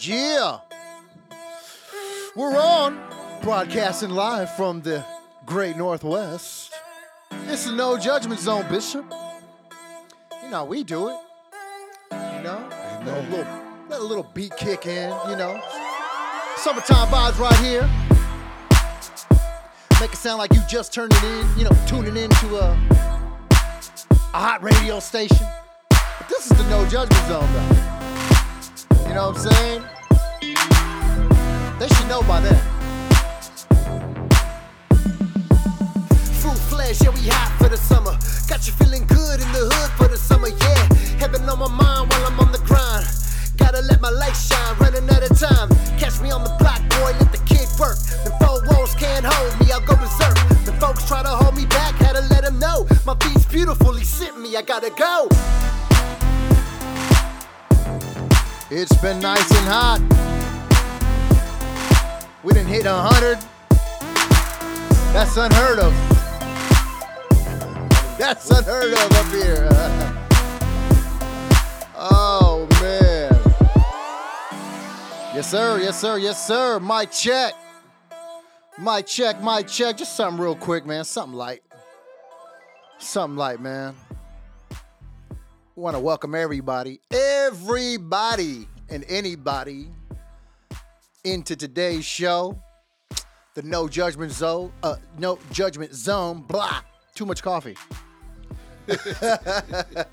Yeah. We're on broadcasting live from the great Northwest. It's is no judgment zone, Bishop. You know, we do it. You know, let a little, let a little beat kick in, you know. Summertime vibes right here. Make it sound like you just turned it in, you know, tuning into a, a hot radio station. But this is the no judgment zone, though. You know what I'm saying? They should know by then. Full fledged, yeah, we hot for the summer. Got you feeling good in the hood for the summer, yeah. Heaven on my mind while I'm on the grind. Gotta let my light shine, running out of time. Catch me on the block, boy, let the kid work. The four walls can't hold me, I'll go berserk. The folks try to hold me back, had to let them know. My beat's beautiful, he sent me, I gotta go. It's been nice and hot. We didn't hit a hundred. That's unheard of. That's unheard of up here. oh man. Yes, sir. Yes, sir. Yes, sir. My check. My check. my check. Just something real quick, man. Something light. Something light, man. want to welcome everybody, everybody, and anybody into today's show. The No Judgment Zone. Uh, no Judgment Zone. Blah. Too much coffee. the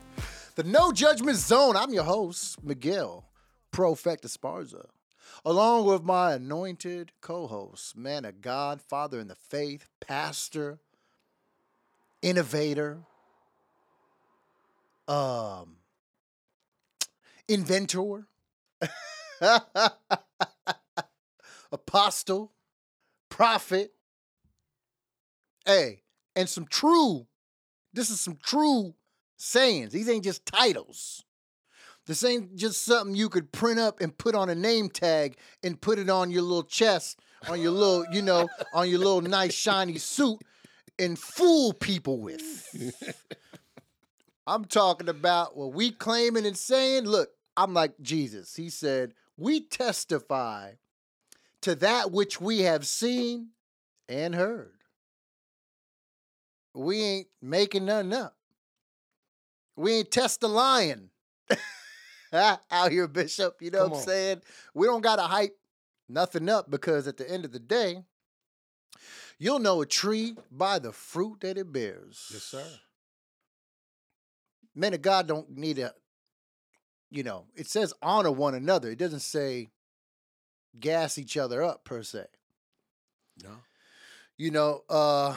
No Judgment Zone. I'm your host, Miguel Profect Esparza, along with my anointed co-host, man of God, father in the faith, pastor, innovator, um, inventor, apostle, prophet. Hey, and some true, this is some true sayings. These ain't just titles. This ain't just something you could print up and put on a name tag and put it on your little chest, on your little, you know, on your little nice shiny suit and fool people with. I'm talking about what we claiming and saying. Look, I'm like Jesus. He said, We testify to that which we have seen and heard. We ain't making nothing up. We ain't test the lion out here, Bishop. You know Come what I'm on. saying? We don't got to hype nothing up because at the end of the day, you'll know a tree by the fruit that it bears. Yes, sir. Men of God don't need a, you know, it says honor one another. It doesn't say gas each other up per se. No. you know uh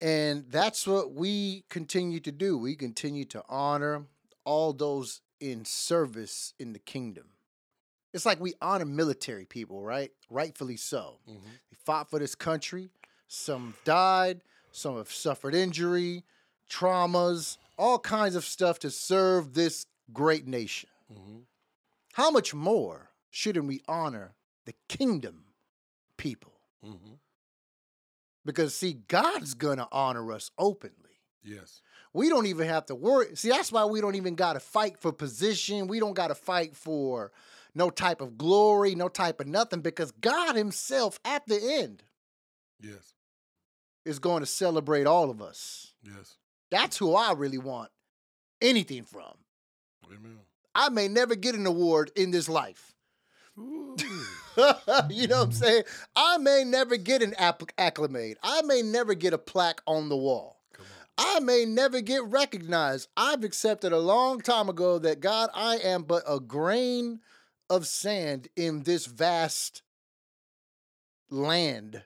and that's what we continue to do. We continue to honor all those in service in the kingdom. It's like we honor military people right? Rightfully so. Hmm they fought for this country. Some died some have suffered injury traumas all kinds of stuff to serve this great nation. Hmm how much more shouldn't we honor the kingdom people hmm because see god's gonna honor us openly Yes. we don't even have to worry see that's why we don't even gotta fight for position we don't gotta fight for no type of glory no type of nothing because god himself at the end Yes. is going to celebrate all of us Yes. that's who i really want anything from Amen. i may never get an award in this life. you know what I'm saying? I may never get an app- acclimate. I may never get a plaque on the wall. On. I may never get recognized. I've accepted a long time ago that God, I am but a grain of sand in this vast land.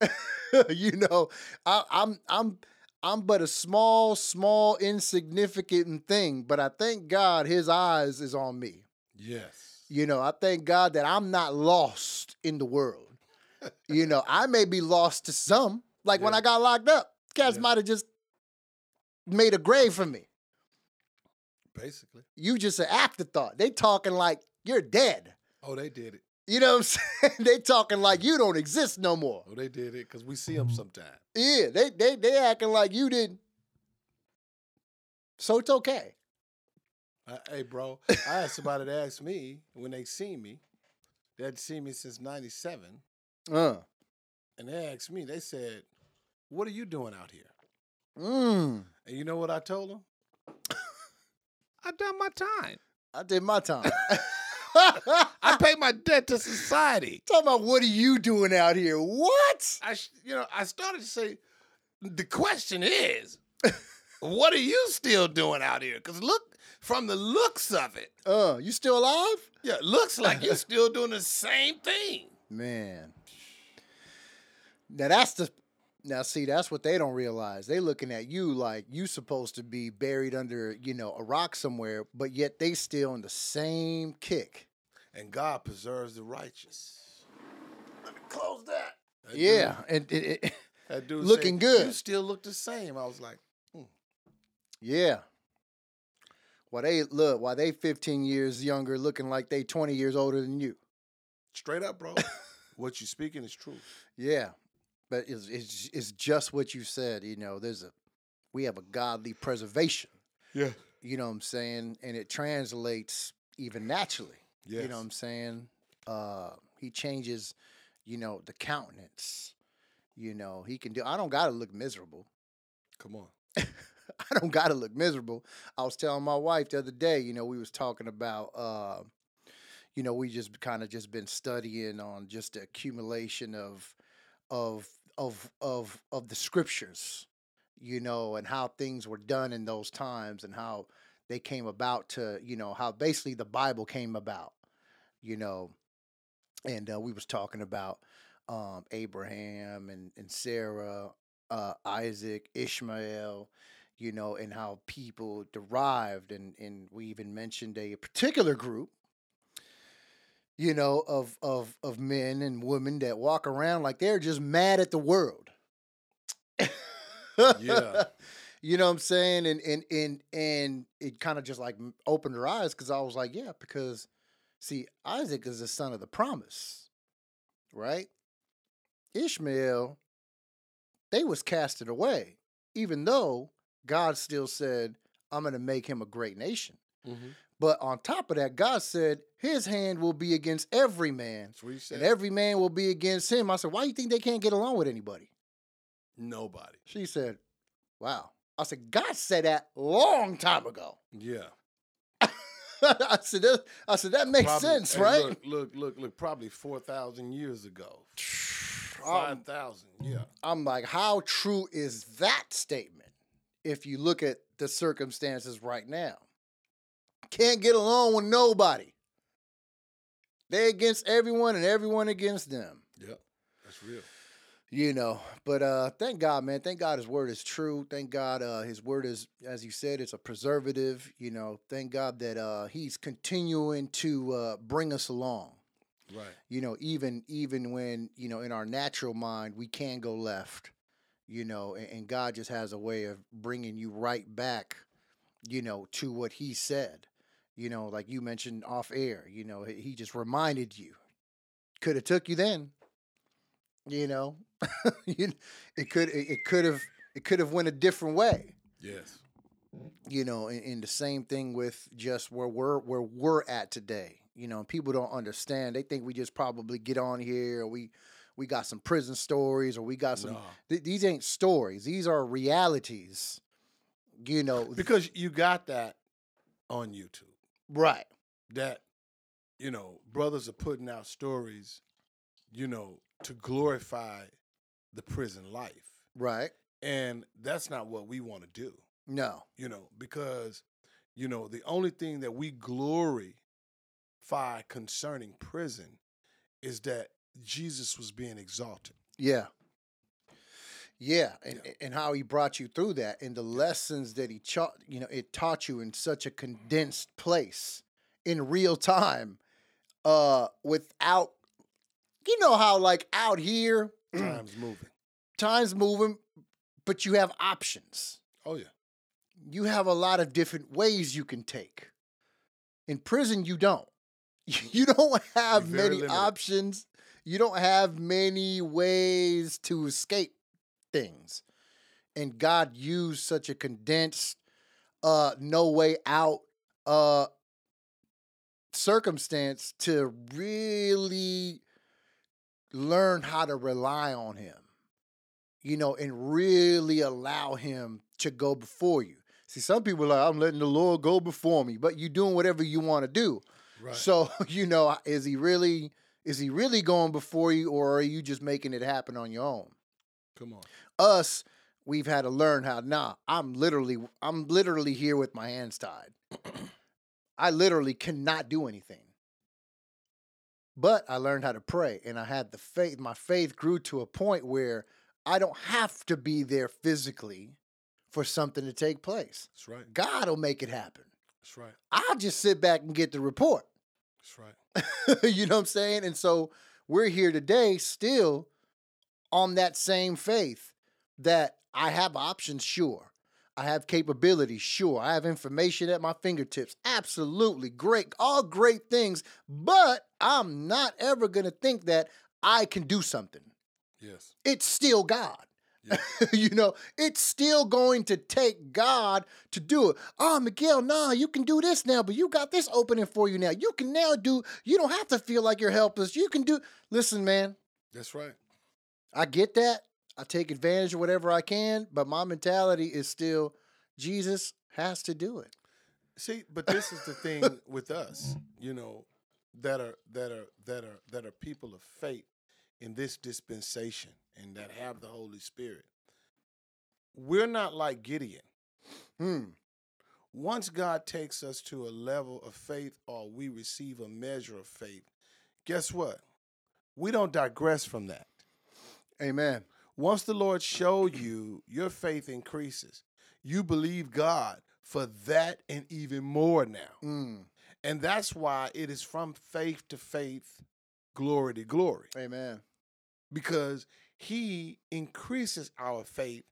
you know, I, I'm I'm I'm but a small, small, insignificant thing, but I thank God his eyes is on me. Yes. You know, I thank God that I'm not lost in the world. you know, I may be lost to some. Like when I got locked up, cats Yeah. might have just made a grave for me. Basically. You just an afterthought. They talking like you're dead. Oh, they did it. You know what I'm saying? they talking like you don't exist no more. Oh, they did it because we see them sometimes. Yeah, they they they acting like you didn't. So it's okay. I, hey, bro, I had somebody to ask me when they seen me, that seen me since '97, Uh. and they asked me. They said, "What are you doing out here?" Mm. And you know what I told them? I done my time. I did my time. I paid my debt to society. Talking about what are you doing out here? What? I, you know, I started to say, the question is, what are you still doing out here? Because look, from the looks of it, Uh, you still alive? yeah, looks like you're still doing the same thing. Man. Now that's the now see that's what they don't realize. They looking at you like you supposed to be buried under, you know, a rock somewhere, but yet they still in the same kick. And God preserves the righteous. Let me close that. That Yeah, dude- and it, it, that dude looking said, good. You still look the same. I was like, yeah. Why they look, why they 15 years younger looking like they 20 years older than you. straight up, bro. what you speaking is true. Yeah. But it's, it's it's just what you said, you know, there's a we have a godly preservation. Yeah. you know what I'm saying? And it translates even naturally. Yes. You know what I'm saying? Uh he changes, you know, the countenance. You know, he can do I don't gotta look miserable. Come on. I don't gotta look miserable. I was telling my wife the other day, you know, we was talking about uh you know, we just kind of just been studying on just the accumulation of of of of of the scriptures, you know, and how things were done in those times and how they came about to, you know, how basically the Bible came about, you know. And uh, we was talking about um, Abraham and, and Sarah, uh, Isaac, Ishmael, you know, and how people derived, and and we even mentioned a particular group, you know, of of of men and women that walk around like they're just mad at the world. Yeah. You know what I'm saying? And and and and it kind of just like opened her eyes because I was like, yeah, because see, Isaac is the son of the promise, right? Ishmael, they was casted away, even though God still said, I'm gonna make him a great nation. Mm-hmm. But on top of that, God said his hand will be against every man, That's what he said. and every man will be against him. I said, why do you think they can't get along with anybody? Nobody. She said, Wow. I said, God said that long time ago. Yeah. I said that I said that makes Probably- sense, right? Look, look, look, look. Probably four thousand years ago. Five thousand. Yeah. I'm like, how true is that statement if you look at the circumstances right now? Can't get along with nobody. They against everyone and everyone against them. Yep. That's real. you know but uh thank god man thank god his word is true thank god uh his word is as you said it's a preservative you know thank god that uh he's continuing to uh bring us along Right. you know even even when you know in our natural mind we can go left you know and, and god just has a way of bringing you right back you know to what he said. You know like you mentioned off air you know he just reminded you. Could have took you then you know? You, it could it it could have it could have went a different way. Yes. you know and, and the same thing with just where we're where we're at today you know people don't understand. They think we just probably get on here or we we got some prison stories or we got some No. th- these ain't stories these are realities you know Because you got that on YouTube. right That, you know, brothers are putting out stories, you know, to glorify the prison life. right And that's not what we want to do, no you know, because, you know, the only thing that we glorify concerning prison is that Jesus was being exalted. Yeah. Yeah, and and how he brought you through that and the lessons that he taught, you know, it taught you in such a condensed place in real time uh without you know how like out here Time's moving. time's moving but you have options. Oh, yeah. You have a lot of different ways you can take. In prison you don't. You don't have You're many options. You don't have many ways to escape things. And God used such a condensed uh no way out uh circumstance to really learn how to rely on him, you know, and really allow him to go before you. See, some people are like, I'm letting the Lord go before me, but you're doing whatever you want to do. Right. So, you know, is he really is he really going before you or are you just making it happen on your own? Come on. Us, we've had to learn how nah, I'm literally I'm literally here with my hands tied. I literally cannot do anything. But I learned how to pray and I had the faith. My faith grew to a point where I don't have to be there physically for something to take place. That's right. God will make it happen. That's right. I'll just sit back and get the report. That's right. you know what I'm saying? And so we're here today still on that same faith that I have options, sure. I have capabilities, sure. I have information at my fingertips. Absolutely great. All great things. But I'm not ever going to think that I can do something. Yes. It's still God. Yeah. you know, it's still going to take God to do it. Oh, Miguel, nah, you can do this now, but you got this opening for you now. You can now do, you don't have to feel like you're helpless. You can do, listen, man, That's right. I get that. I take advantage of whatever I can, but my mentality is still Jesus has to do it. See, but this is the thing with us, you know, that are that are that are that are people of faith in this dispensation and that have the Holy Spirit. We're not like Gideon. Hmm. Once God takes us to a level of faith or we receive a measure of faith, guess what? We don't digress from that. Amen. Once the Lord showed you, your faith increases. You believe God for that and even more now. Mm. And that's why it is from faith to faith, glory to glory, Amen. because He increases our faith,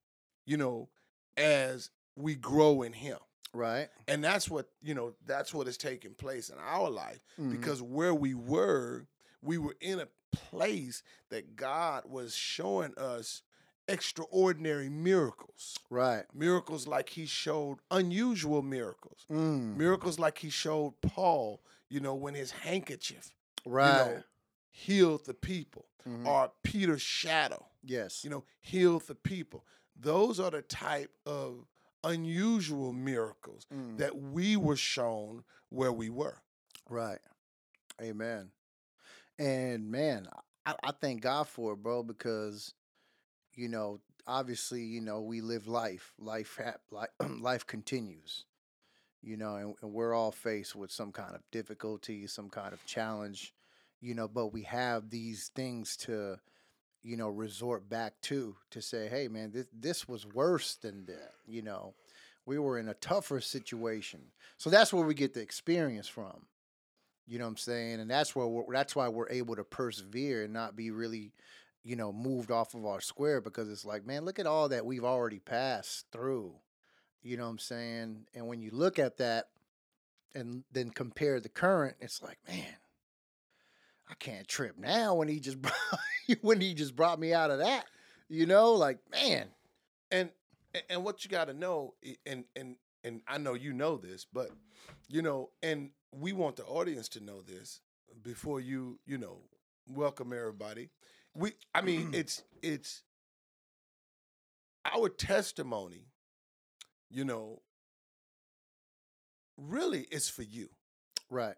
you know, as we grow in Him. Right. And that's what, you know, that's what is taking place in our life Mhm. because where we were, we were in a place that God was showing us extraordinary miracles. Right. Miracles like He showed unusual miracles. Mm. Miracles like He showed Paul, you know, when his handkerchief Right. you know, healed the people, Mhm. or Peter's shadow, yes. you know, healed the people. Those are the type of unusual miracles Mm. that we were shown where we were. Right. Amen. And man, I, I thank God for it, bro, because you know, obviously, you know, we live life. Life hap- life, life continues. You know, and, and we're all faced with some kind of difficulty, some kind of challenge, you know, but we have these things to, you know, resort back to to say, hey man, this this was worse than that, you know. We were in a tougher situation. So that's where we get the experience from. You know what I'm saying? And that's where that's why we're able to persevere and not be really, you know, moved off of our square because it's like, man, look at all that we've already passed through. You know what I'm saying? And when you look at that and then compare the current, it's like, man, I can't trip now when he just brought, when he just brought me out of that. You know, like, man, And and- what you got to know, and and and I know you know this, but you know, and we want the audience to know this before you, you know, welcome everybody. We, I mean, it's it's our testimony. You know, really, is for you. right.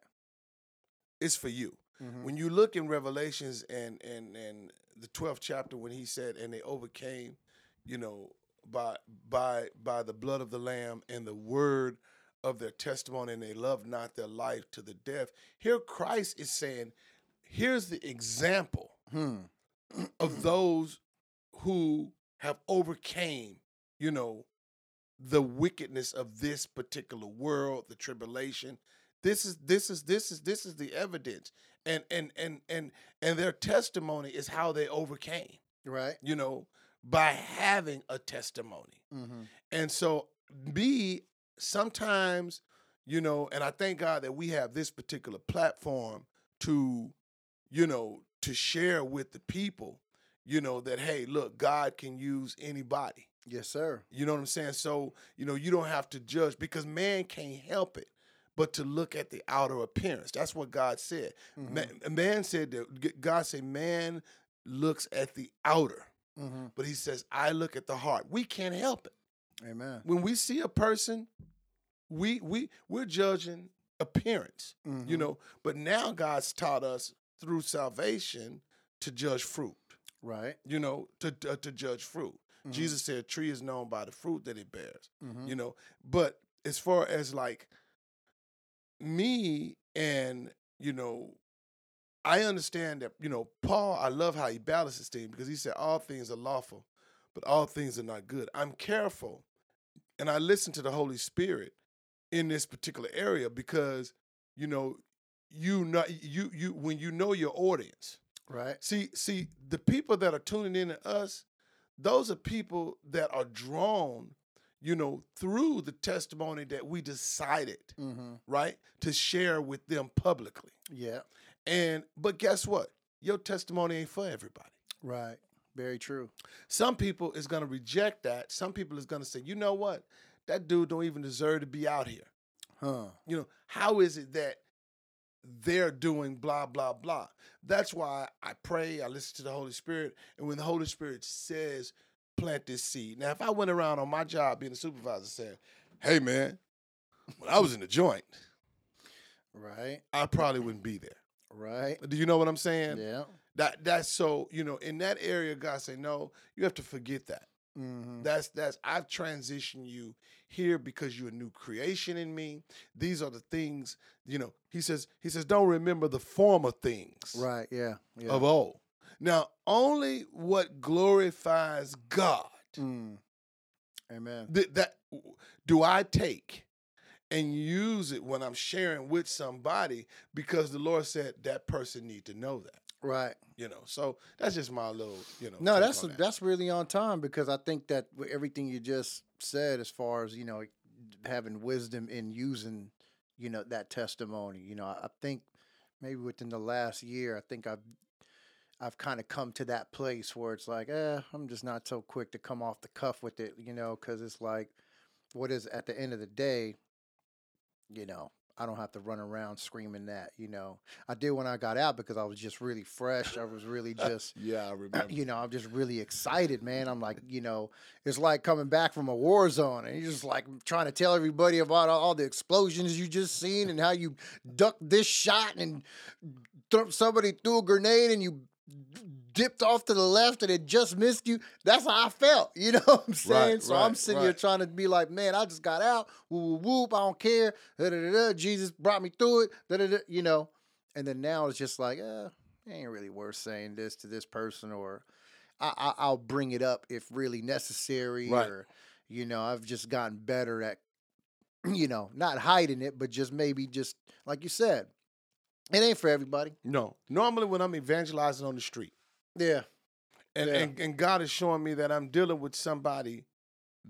It's for you. Mhm. When you look in Revelations and and and the twelfth chapter, when he said, "And they overcame," you know, by by by the blood of the Lamb and the word of their testimony, and they loved not their life to the death. Here, Christ is saying, "Here's the example Hmm. of those who have overcame, you know, the wickedness of this particular world, the tribulation. This is this is this is this is the evidence. And and and and and their testimony is how they overcame, Right. you know, by having a testimony. Mm-hmm. And so me sometimes, you know, and I thank God that we have this particular platform to, you know, to share with the people, you know, that hey, look, God can use anybody. Yes, sir. You know what I'm saying? So, you know, you don't have to judge because man can't help it. But to look at the outer appearance. That's what God said. Mhm. Man, man said that God said man looks at the outer, Mhm. but He says I look at the heart. We can't help it. Amen. When we see a person, we we we're judging appearance, you Mhm. know. But now God's taught us through salvation to judge fruit. Right. You know, to to, to judge fruit. Mhm. Jesus said, "A tree is known by the fruit that it bears." Mhm. you know but as far as like me and you know i understand that you know paul i love how he balances things because he said all things are lawful but all things are not good i'm careful and i listen to the holy spirit in this particular area because you know you know you you when you know your audience Right. See, see, the people that are tuning in to us, those are people that are drawn, you know, through the testimony that we decided, Mm-hmm. right, to share with them publicly. Yeah. And but guess what? Your testimony ain't for everybody. Right. Very true. Some people is gonna reject that. Some people is gonna say, you know what? That dude don't even deserve to be out here. Huh. You know, how is it that they're doing blah, blah, blah? That's why I pray, I listen to the Holy Spirit, and when the Holy Spirit says, plant this seed. Now, if I went around on my job being a supervisor saying, hey, man, when I was in the joint, Right. I probably wouldn't be there. Right. Do you know what I'm saying? Yeah. That that's so, you know, in that area, God say, no, you have to forget that. Mm-hmm. That's that's I've transitioned you here because you're a new creation in me. These are the things, you know. He says he says don't remember the former things Right. Yeah. Yeah. of old. Now, only what glorifies God Mm. Amen. th- that do I take and use it when I'm sharing with somebody because the Lord said that person need to know that. Right. You know, so that's just my little, you know. No, that's that. that's really on time because I think that everything you just said, as far as you know, having wisdom in using, you know, that testimony. You know, I think maybe within the last year, I think I've I've kind of come to that place where it's like, eh, I'm just not so quick to come off the cuff with it, you know, because it's like, what is at the end of the day, you know. I don't have to run around screaming that, you know. I did when I got out because I was just really fresh. I was really just yeah, I remember. you know, I'm just really excited, man. I'm like, you know, it's like coming back from a war zone and you're just like trying to tell everybody about all, the explosions you just seen and how you ducked this shot and th- somebody threw a grenade and you dipped off to the left and it just missed you. That's how I felt. You know what I'm saying? so I'm right, sitting here trying to be like, man, I just got out. Whoop, whoop, whoop. I don't care. Da, da, da, da. Jesus brought me through it. Da, da, da, you know. And then now it's just like, uh, it ain't really worth saying this to this person or I, I, I'll bring it up if really necessary Right. or you know I've just gotten better at you know not hiding it but just maybe just like you said it ain't for everybody No. Normally when I'm evangelizing on the street yeah and, Yeah. and and God is showing me that I'm dealing with somebody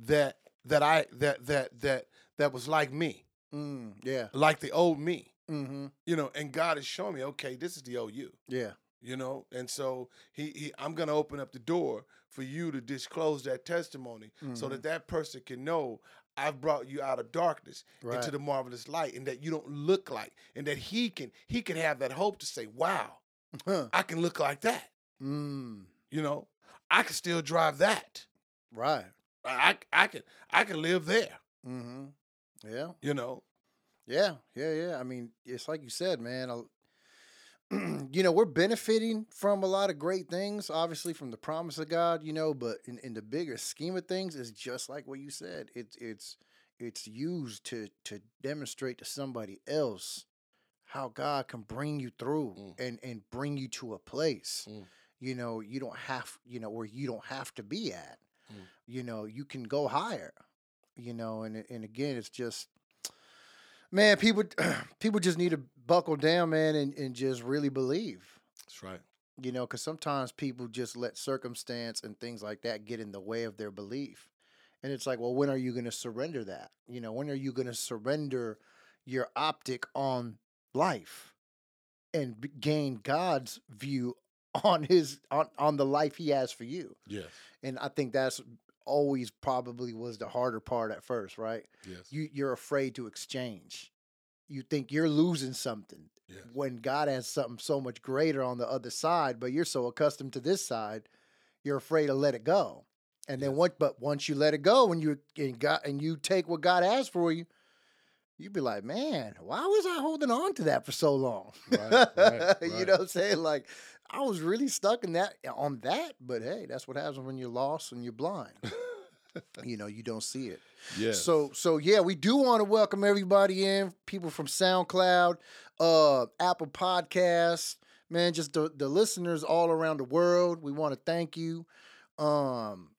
that that I that that that that was like me, mm, yeah like the old me. mm-hmm You know, and God is showing me, okay, this is the old you. yeah You know, and so he, he I'm gonna open up the door for you to disclose that testimony so Mhm. that that person can know I've brought you out of darkness Right. into the marvelous light, and that you don't look like, and that he can he can have that hope to say, wow, Huh. I can look like that. mm, You know, I can still drive that. right I I can I can live there. mm-hmm yeah You know. Yeah, yeah, yeah. I mean, it's like you said, man. you know, we're benefiting from a lot of great things, obviously from the promise of God, you know, but in, in the bigger scheme of things, it's just like what you said. It's it's it's used to to demonstrate to somebody else how God can bring you through Mm. and and bring you to a place. Mm. You know, you don't have, you know, where you don't have to be at. Mm. You know, you can go higher. You know, and and again, it's just man, people people just need to buckle down, man, and, and just really believe. That's right. You know, because sometimes people just let circumstance and things like that get in the way of their belief. And it's like, well, when are you going to surrender that? You know, when are you going to surrender your optic on life and gain God's view on his on, on the life he has for you? Yes. And I think that's always probably was the harder part at first, right? Yes. you you're afraid to exchange you think you're losing something Yes. when God has something so much greater on the other side, but you're so accustomed to this side, you're afraid to let it go. And then once, but once you let it go, and you and God and you take what God has for you, you'd be like, man, why was I holding on to that for so long? Right, right, you know what I'm saying? Like I was really stuck in that on that, but hey, that's what happens when you're lost and you're blind. you know, you don't see it. Yeah. So so yeah, we do want to welcome everybody in, people from SoundCloud, uh, Apple Podcasts, man, just the, the listeners all around the world. We want to thank you. Um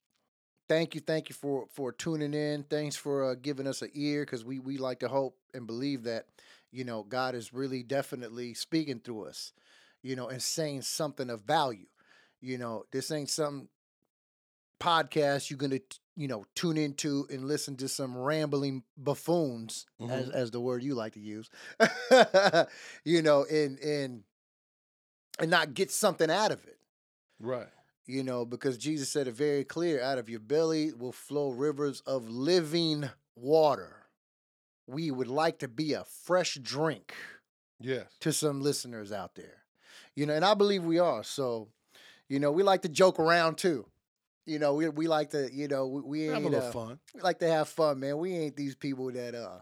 thank you, thank you for for tuning in. Thanks for uh, giving us an ear cuz we we like to hope and believe that you know, God is really definitely speaking through us, you know, and saying something of value. You know, this ain't some podcast you're gonna, you know, tune into and listen to some rambling buffoons, as Mhm. as the word you like to use. you know, and and and not get something out of it. right. You know, because Jesus said it very clear out of your belly will flow rivers of living water. We would like to be a fresh drink Yes. to some listeners out there. You know, and I believe we are. So, you know, we like to joke around too. You know, we we like to, you know, we, we Have a ain't little uh, fun. we like to have fun, man. We ain't these people that uh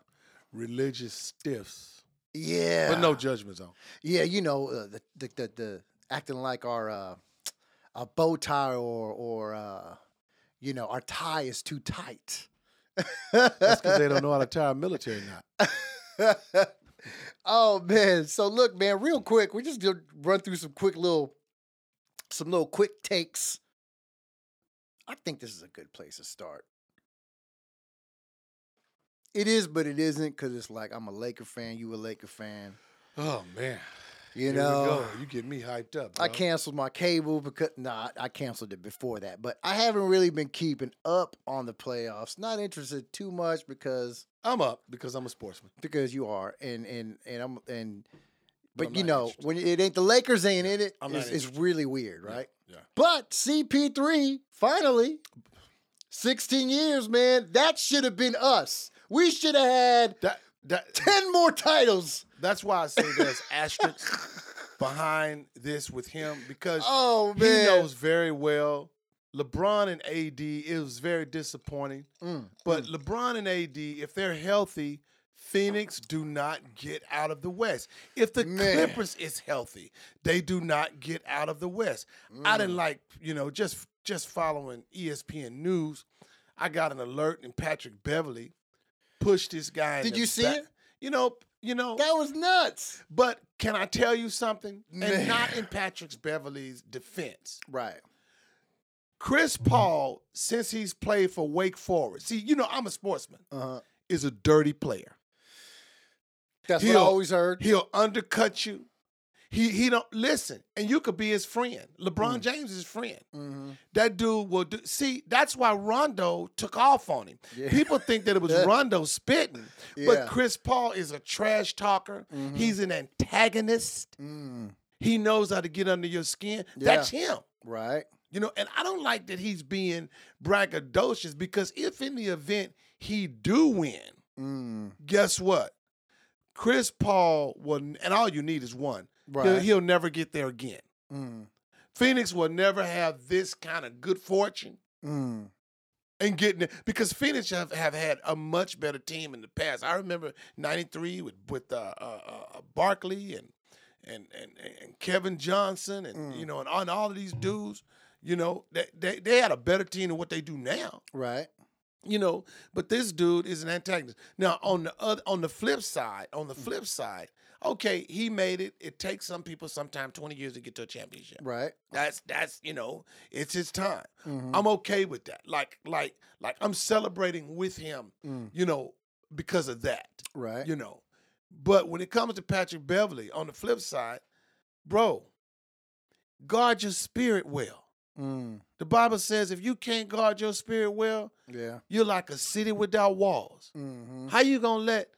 Religious stiffs. yeah. But no judgments on. Yeah, you know, uh, the, the the the acting like our uh a bow tie or or uh you know, our tie is too tight. That's because they don't know how to tie a military knot. oh man. So look, man, real quick, we just run through some quick little some little quick takes. I think this is a good place to start. It is, but it isn't, because it's like I'm a Laker fan, you a Laker fan. Oh man. You Here know. You get me hyped up. I canceled my cable because nah, I canceled it before that. But I haven't really been keeping up on the playoffs. Not interested too much because I'm up because I'm a sportsman. because you are and and and I'm and But but, you know interested. when it ain't the Lakers ain't in it, it's, it's really weird, right? Yeah. But CP3 finally, 16 years, man. That should have been us. We should have had That that 10 more titles. that's why I say there's asterisks behind this with him because Oh he knows very well. LeBron and AD, it was very disappointing. Mm, But LeBron and AD, if they're healthy, Phoenix do not get out of the West. If the Man. Clippers is healthy, they do not get out of the West. I Mm. didn't like, you know, just just following ESPN news. I got an alert and Patrick Beverley pushed this guy. in Did you see back. it? You know, you know. that was nuts. But can I tell you something? Man. And not in Patrick Beverley's defense. Right. Chris Paul, since he's played for Wake Forest, see, you know, I'm a sportsman, Uh-huh. is a dirty player. That's what I He'll- always heard. He'll undercut you. He he don't listen, and you could be his friend. LeBron Mm. James is his friend. Mm-hmm. That dude will do. See, that's why Rondo took off on him. Yeah. People think that it was Rondo spitting, Yeah. but Chris Paul is a trash talker. Mhm. He's an antagonist. Mm, He knows how to get under your skin. That's him. right. You know, and I don't like that he's being braggadocious because if in the event he do win, Mm, guess what? Chris Paul will, and all you need is one. He'll, he'll never get there again. mm, Phoenix will never have this kind of good fortune mm, and getting it because Phoenix have, have had a much better team in the past. I remember '93 with with uh, uh, uh, Barkley and, and and and Kevin Johnson and Mm. you know and on all of these dudes. You know, they, they they had a better team than what they do now. right. You know but this dude is an antagonist. Now on the other on the flip side on the flip side okay he made it it takes some people sometimes 20 years to get to a championship. Right. that's that's you know it's his time. Mhm. i'm okay with that. Like like like i'm celebrating with him Mm, you know because of that right. you know. But when it comes to patrick beverley on the flip side bro guard your spirit well Mm, the bible says if you can't guard your spirit well yeah. you're like a city without walls Mm-hmm. how you gonna let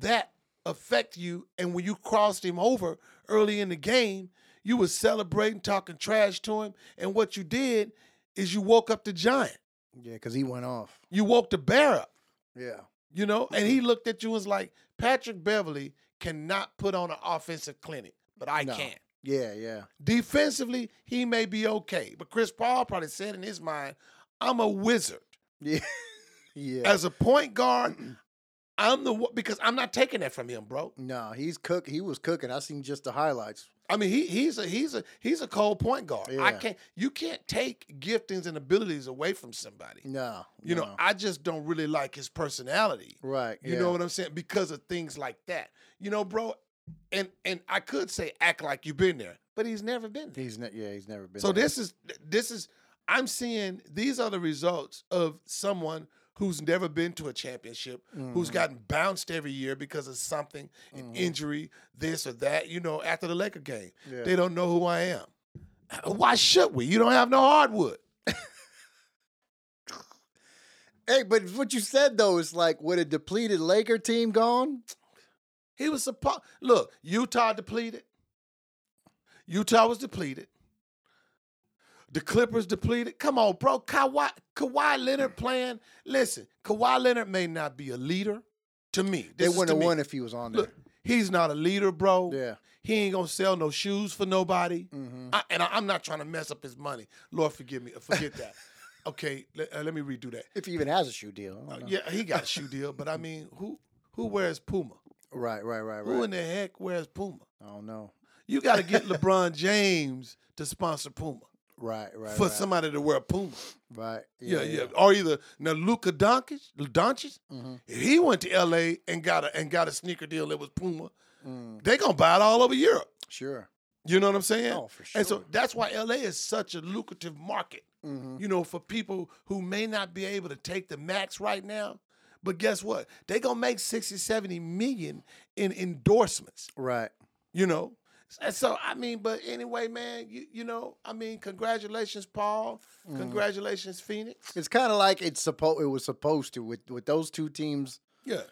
that affect you? And when you crossed him over early in the game, you was celebrating, talking trash to him, and what you did is you woke up the giant. Yeah, because he went off. You woke the bear up. Yeah. You know, and he looked at you and was like, Patrick Beverley cannot put on an offensive clinic, but I No. can. Yeah, yeah. Defensively, he may be okay. But Chris Paul probably said in his mind, I'm a wizard. Yeah. yeah. As a point guard, I'm the one because I'm not taking that from him, bro. no, he's cook. He was cooking. I seen just the highlights. I mean, he he's a he's a he's a cold point guard. I can't you can't take giftings and abilities away from somebody. No, You know. I just don't really like his personality. right. You yeah. know what I'm saying? Because of things like that. You know, bro, and and I could say act like you've been there, but he's never been there. He's ne- yeah, he's never been. So there. this is this is I'm seeing these are the results of someone who's never been to a championship, who's Mhm. gotten bounced every year because of something, an Mhm. injury, this or that. You know, after the Laker game, Yeah. they don't know who I am. Why should we? You don't have no hardwood. Hey, but what you said though is like, with a depleted Laker team gone, He was supposed look. Utah depleted. Utah was depleted. The Clippers depleted. Come on, bro. Kawhi, Kawhi Leonard playing. Listen, Kawhi Leonard may not be a leader to me. they This is wouldn't have won if he was on there. Look, he's not a leader, bro. yeah. He ain't gonna sell no shoes for nobody. hmm I, and I, I'm not trying to mess up his money. Lord, forgive me. Forget that. Okay, let, uh, let me redo that. If he even has a shoe deal. Uh, yeah, he got a shoe deal, but I mean, who who wears Puma? Right, right, right, right. Who in the heck wears Puma? I don't know. You got to get LeBron James to sponsor Puma Right, right. for right, somebody to wear Puma. Right. Yeah, yeah. Or either now Luka Doncic, Doncic, hmm if he went to L.A. and got a and got a sneaker deal that was Puma, Mm, they gonna buy it all over Europe. sure. You know what I'm saying? Oh, for sure. And so that's why LA is such a lucrative market, hmm you know, for people who may not be able to take the max right now. But guess what? They gonna make 60, 70 million in endorsements, Right. you know. And so I mean, but anyway, man, you you know, I mean, congratulations, Paul. Mm. Congratulations, Phoenix. It's kind of like it's supposed. It was supposed to with with those two teams Yeah.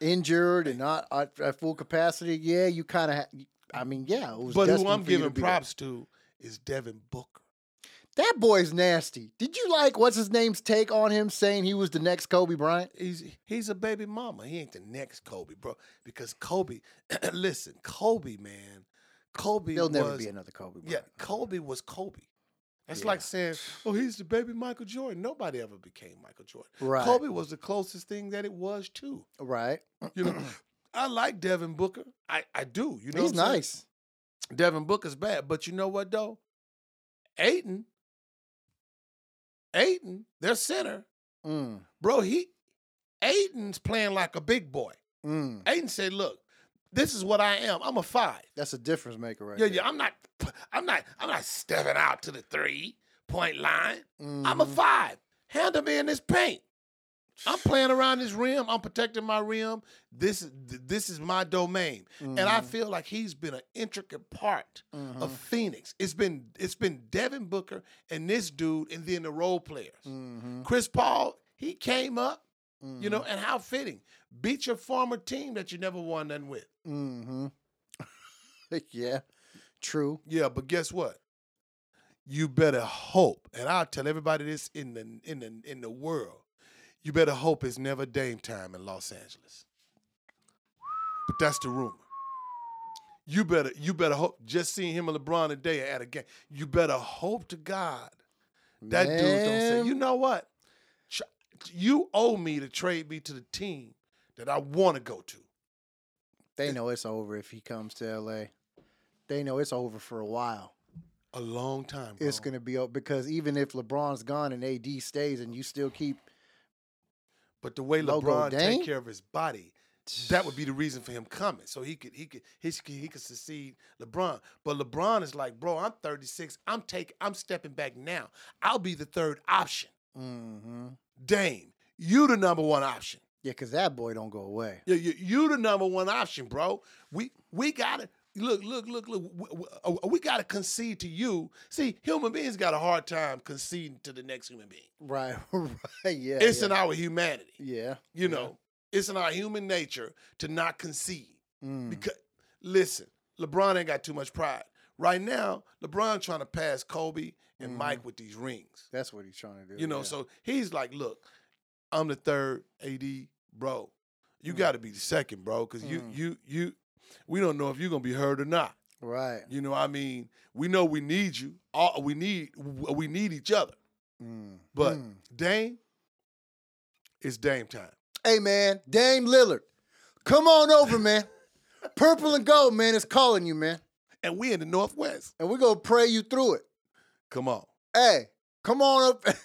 injured and not at, at full capacity. Yeah, you kind of. Ha- I mean, yeah, it was. But who I'm giving be there. props to is Devin Booker. That boy's nasty. Did you like what's his name's take on him saying he was the next Kobe Bryant? He's he's a baby mama. He ain't the next Kobe, bro. Because Kobe, listen, Kobe, man, Kobe There'll was, never be another Kobe Yeah, Kobe was Kobe. That's Yeah. like saying, "Oh, he's the baby Michael Jordan." Nobody ever became Michael Jordan. Right. Kobe was the closest thing that it was to. Right. You know, I like Devin Booker. I I do. You know, He's what I'm saying? nice. Devin Booker's bad, but you know what though? Ayton, Ayton, their center, Mm, bro. He Ayton's playing like a big boy. mm. Aiden said, "Look, this is what I am. I'm a five. That's a difference maker, right? Yeah, there. yeah. I'm not. I'm not. I'm not stepping out to the three point line. I'm a Mhm. five. Handle me in this paint. I'm playing around this rim. I'm protecting my rim. This is this is my domain, and I Mhm. feel like he's been an intricate part Mhm. of Phoenix. It's been it's been Devin Booker and this dude, and then the role players. Mhm. Chris Paul, he came up, you know, Mhm. and how fitting. Beat your former team that you never won nothing with. Mhm. yeah. True. Yeah, but guess what? You better hope, and I'll tell everybody this in the in the in the world. You better hope it's never Dame time in Los Angeles. But that's the rumor. You better you better hope. Just seeing him and LeBron today at a game. You better hope to God that dude don't say. You know what? You owe me to trade me to the team that I want to go to. They know it's over if he comes to LA. They know it's over for a while. A long time. Bro. It's gonna be over because even if LeBron's gone and AD stays and you still keep But the way Logo LeBron Dame? take care of his body, that would be the reason for him coming. So he could he could he could, he could succeed LeBron. But LeBron is like, bro, I'm 36. I'm taking I'm stepping back now. I'll be the third option. hmm Dame, you the number one option. Yeah, because that boy don't go away. You, you, you the number one option, bro. We we gotta look look look look. We, we- uh, we gotta concede to you. See, human beings got a hard time conceding to the next human being. Right, right, yeah. It's yeah. in our humanity. yeah. You know, it's in our human nature to not concede. Mm. Because listen, LeBron ain't got too much pride. Right now, LeBron trying to pass Kobe and Mhm. Mike with these rings. That's what he's trying to do. You know, yeah. so he's like, look, I'm the third AD, bro, you Mm. got to be the second, bro, because you Mm. you you. We don't know if you're gonna be heard or not. Right. You know, I mean, we know we need you. All we need, we need each other. Mm. But Mm. Dame, it's Dame time. Hey man, Dame Lillard, come on over, man. Purple and gold, man, is calling you, man, And we in the Northwest. and we're gonna pray you through it. Come on. Hey, come on up.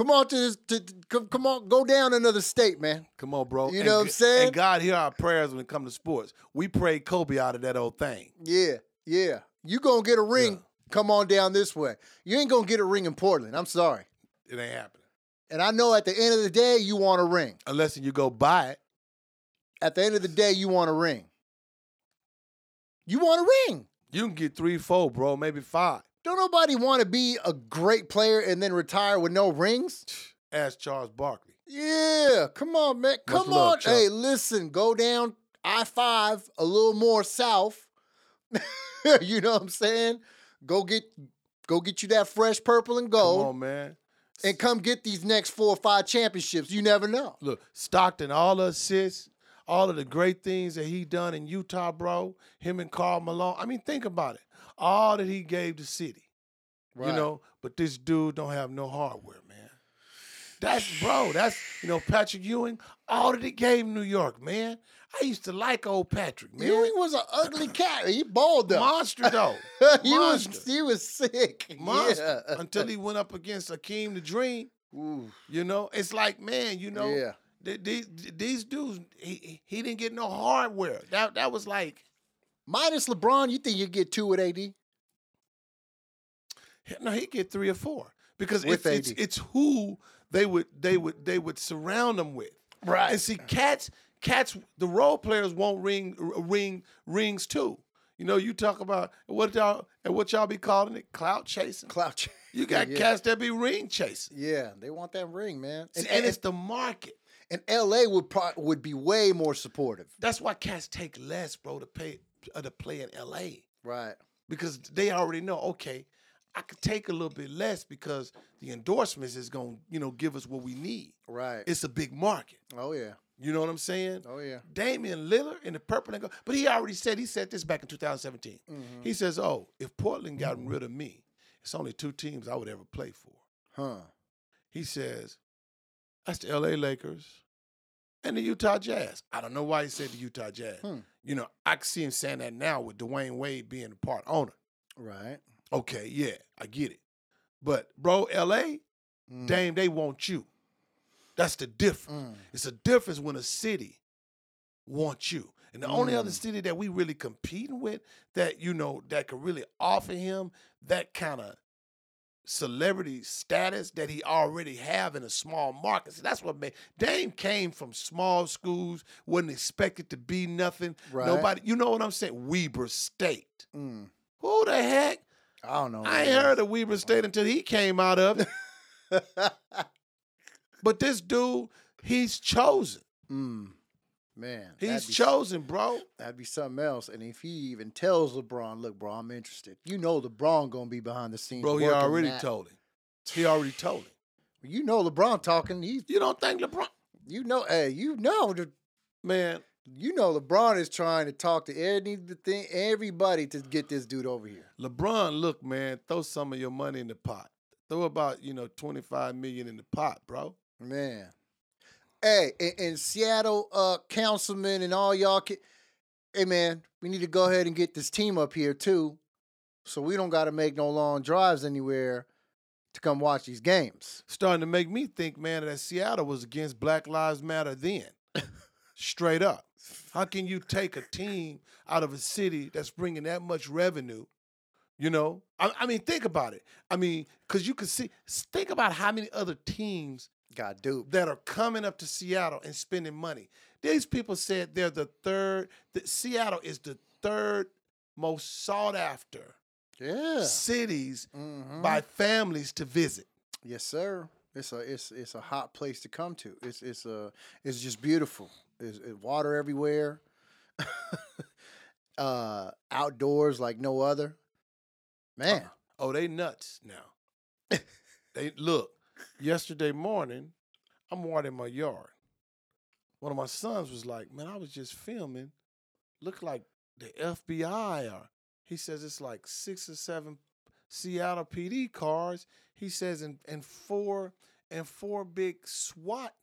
come on to this. To, to- come, come on, go down another state, man. Come on, bro. You And know what I'm saying? And God hear our prayers when it comes to sports. We prayed Kobe out of that old thing. Yeah, yeah. You gonna get a ring? Yeah. Come on down this way. You ain't gonna get a ring in Portland. I'm sorry. It ain't happening. And I know at the end of the day, you want a ring. Unless you go buy it. At the end of the day, you want a ring. You want a ring. You can get three, four, bro, maybe five. Don't nobody want to be a great player and then retire with no rings. Ask Charles Barkley. Yeah, come on, man. Come love, on. Chuck. Hey, listen, go down I 5 a little more south. you know what I'm saying? Go get go get you that fresh purple and Come gold on, man. and come get these next four or five championships. You never know. Look, Stockton, all the assists, all of the great things that he done in Utah, bro. Him and Karl Malone. I mean, think about it. All that he gave the city. You know, but this dude don't have no hardware, man. That's bro. That's you know Patrick Ewing. All that he gave New York, man. I used to like old Patrick, man. Ewing was an ugly cat. He balled up. Monster though. he was he was sick. Monster. Yeah. Until he went up against Hakeem the Dream. Ooh, You know, it's like man, you know, yeah. th- these these dudes, he he didn't get no hardware. That that was like Minus LeBron, you think you get two with AD? no, he get three or four because it's, it's it's who they would they would they would surround them with. Right. And see, cats, cats, the role players won't ring ring rings too. You know, you talk about what y'all and what y'all be calling it, clout chasing. Clout. You got yeah. cats that be ring chasing, Yeah, they want that ring, man. and, And, and, it's the market. and LA would pro- would be way more supportive. That's why cats take less, bro, to pay uh, the play in L.A. Right. because they already know. Okay, I could take a little bit less because the endorsements is gonna you know give us what we need. Right. It's a big market. oh yeah. You know what I'm saying? Oh yeah. Damian Lillard in the purple and gold. But he already said he said this back in 2017. Mm-hmm. He says, "Oh, if Portland gotten rid of me, it's only two teams I would ever play for." Huh. He says, "That's the L.A. Lakers and the Utah Jazz." I don't know why he said the Utah Jazz. Hmm. You know, I can see him saying that now with Dwyane Wade being a part owner. Right. Okay, yeah, I get it. But bro, L.A. Mm. Dame, they want you. That's the difference. Mm. It's a difference when a city wants you. And the only other Mm. city that we really competing with that, you know, that could really offer him that kind of celebrity status that he already have in a small market. So that's what made Dame came from small schools, wasn't expected to be nothing. Right. Nobody, you know what I'm saying? Weber State. Mm. Who the heck? I don't know. I ain't heard of Weber State until he came out of it. But this dude, he's chosen. mm. Man, He's chosen, bro. That'd be something else. And if he even tells LeBron, "Look, bro, I'm interested," you know LeBron gonna be behind the scenes. Bro, he already that. told him. He already told him. You know LeBron talking. He's. You don't think LeBron? You know. Hey, you know the. Man, You know LeBron is trying to talk to anything, everybody to get this dude over here. LeBron, look, man, throw some of your money in the pot. Throw about, you know, 25 million in the pot, bro. Man. Hey, and, and Seattle uh councilman and all y'all hey man, we need to go ahead and get this team up here too. So we don't gotta make no long drives anywhere to come watch these games. Starting to make me think, man, that Seattle was against Black Lives Matter then. Straight up. How can you take a team out of a city that's bringing that much revenue? You know, I, I mean, think about it. I mean, because you can see, think about how many other teams Got duped. that are coming up to Seattle and spending money. These people said they're the third, that Seattle is the third most sought after Yeah. cities Mhm. by families to visit. Yes, sir. It's a it's it's a hot place to come to. It's it's a it's just beautiful. It's it, water everywhere. uh outdoors like no other. Man. Oh, they nuts now. they look, yesterday morning, I'm watering my yard. one of my sons was like, "Man, I was just filming. Looked like the FBI or he says it's like six or seven Seattle PD cars. He says and and four and four big SWAT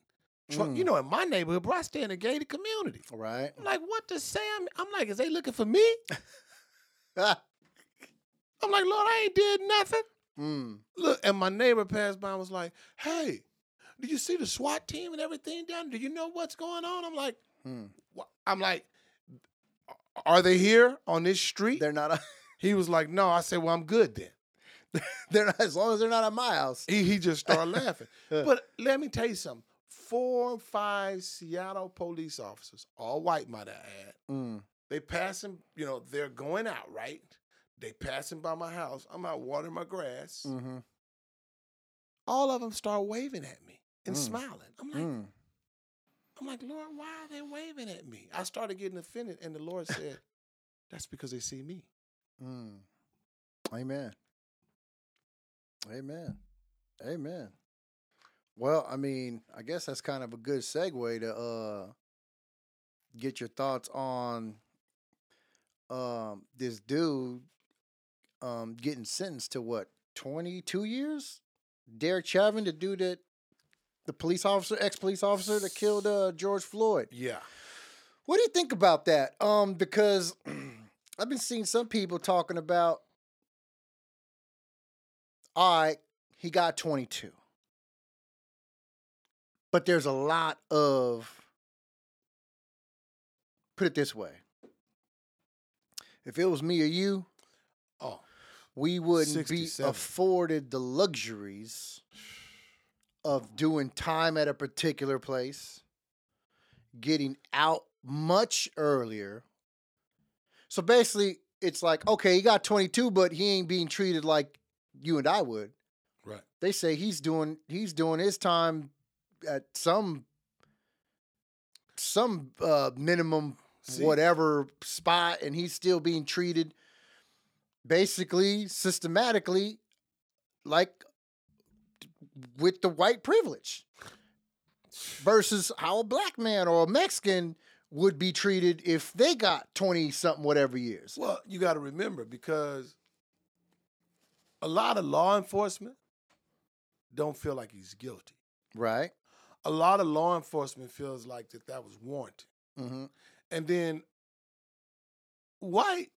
truck. You Mm. know, in my neighborhood, bro, I stay in a gated community. Right. I'm like, what say? I'm, I'm like, is they looking for me? I'm like, Lord, I ain't did nothing. Mm. Look, and my neighbor passed by and was like, hey, do you see the SWAT team and everything down? Do you know what's going on? I'm like, Hmm. I'm like, are they here on this street? They're not. He was like, no. I said, well, I'm good then. They're not, as long as they're not at my house. He, he just started laughing. But let me tell you something. Four or five Seattle police officers, all white, might I add, Mm. they passing, you know, they're going out, right? They passing by my house. I'm out watering my grass. Mm-hmm. All of them start waving at me and Mm. smiling. I'm like, Mm. I'm like, Lord, why are they waving at me? I started getting offended, and the Lord said, That's because they see me. Mm. Amen. Amen. Amen. Well, I mean, I guess that's kind of a good segue to uh get your thoughts on um this dude um getting sentenced to what 22 years? Derek Chauvin, the dude that the police officer, ex-police officer that killed uh George Floyd. Yeah. What do you think about that? Um, because I've been seeing some people talking about, all right, he got 22. But there's a lot of, put it this way. If it was me or you, we wouldn't be afforded the luxuries of doing time at a particular place, getting out much earlier. So basically, it's like, okay, he got 22, but he ain't being treated like you and I would. right. They say he's doing he's doing his time at some some uh minimum See- whatever spot and he's still being treated basically systematically like with the white privilege versus how a black man or a Mexican would be treated if they got 20 something whatever years. Well, you got to remember because a lot of law enforcement don't feel like he's guilty. Right? A lot of law enforcement feels like that that was warranted. Mm-hmm. And then white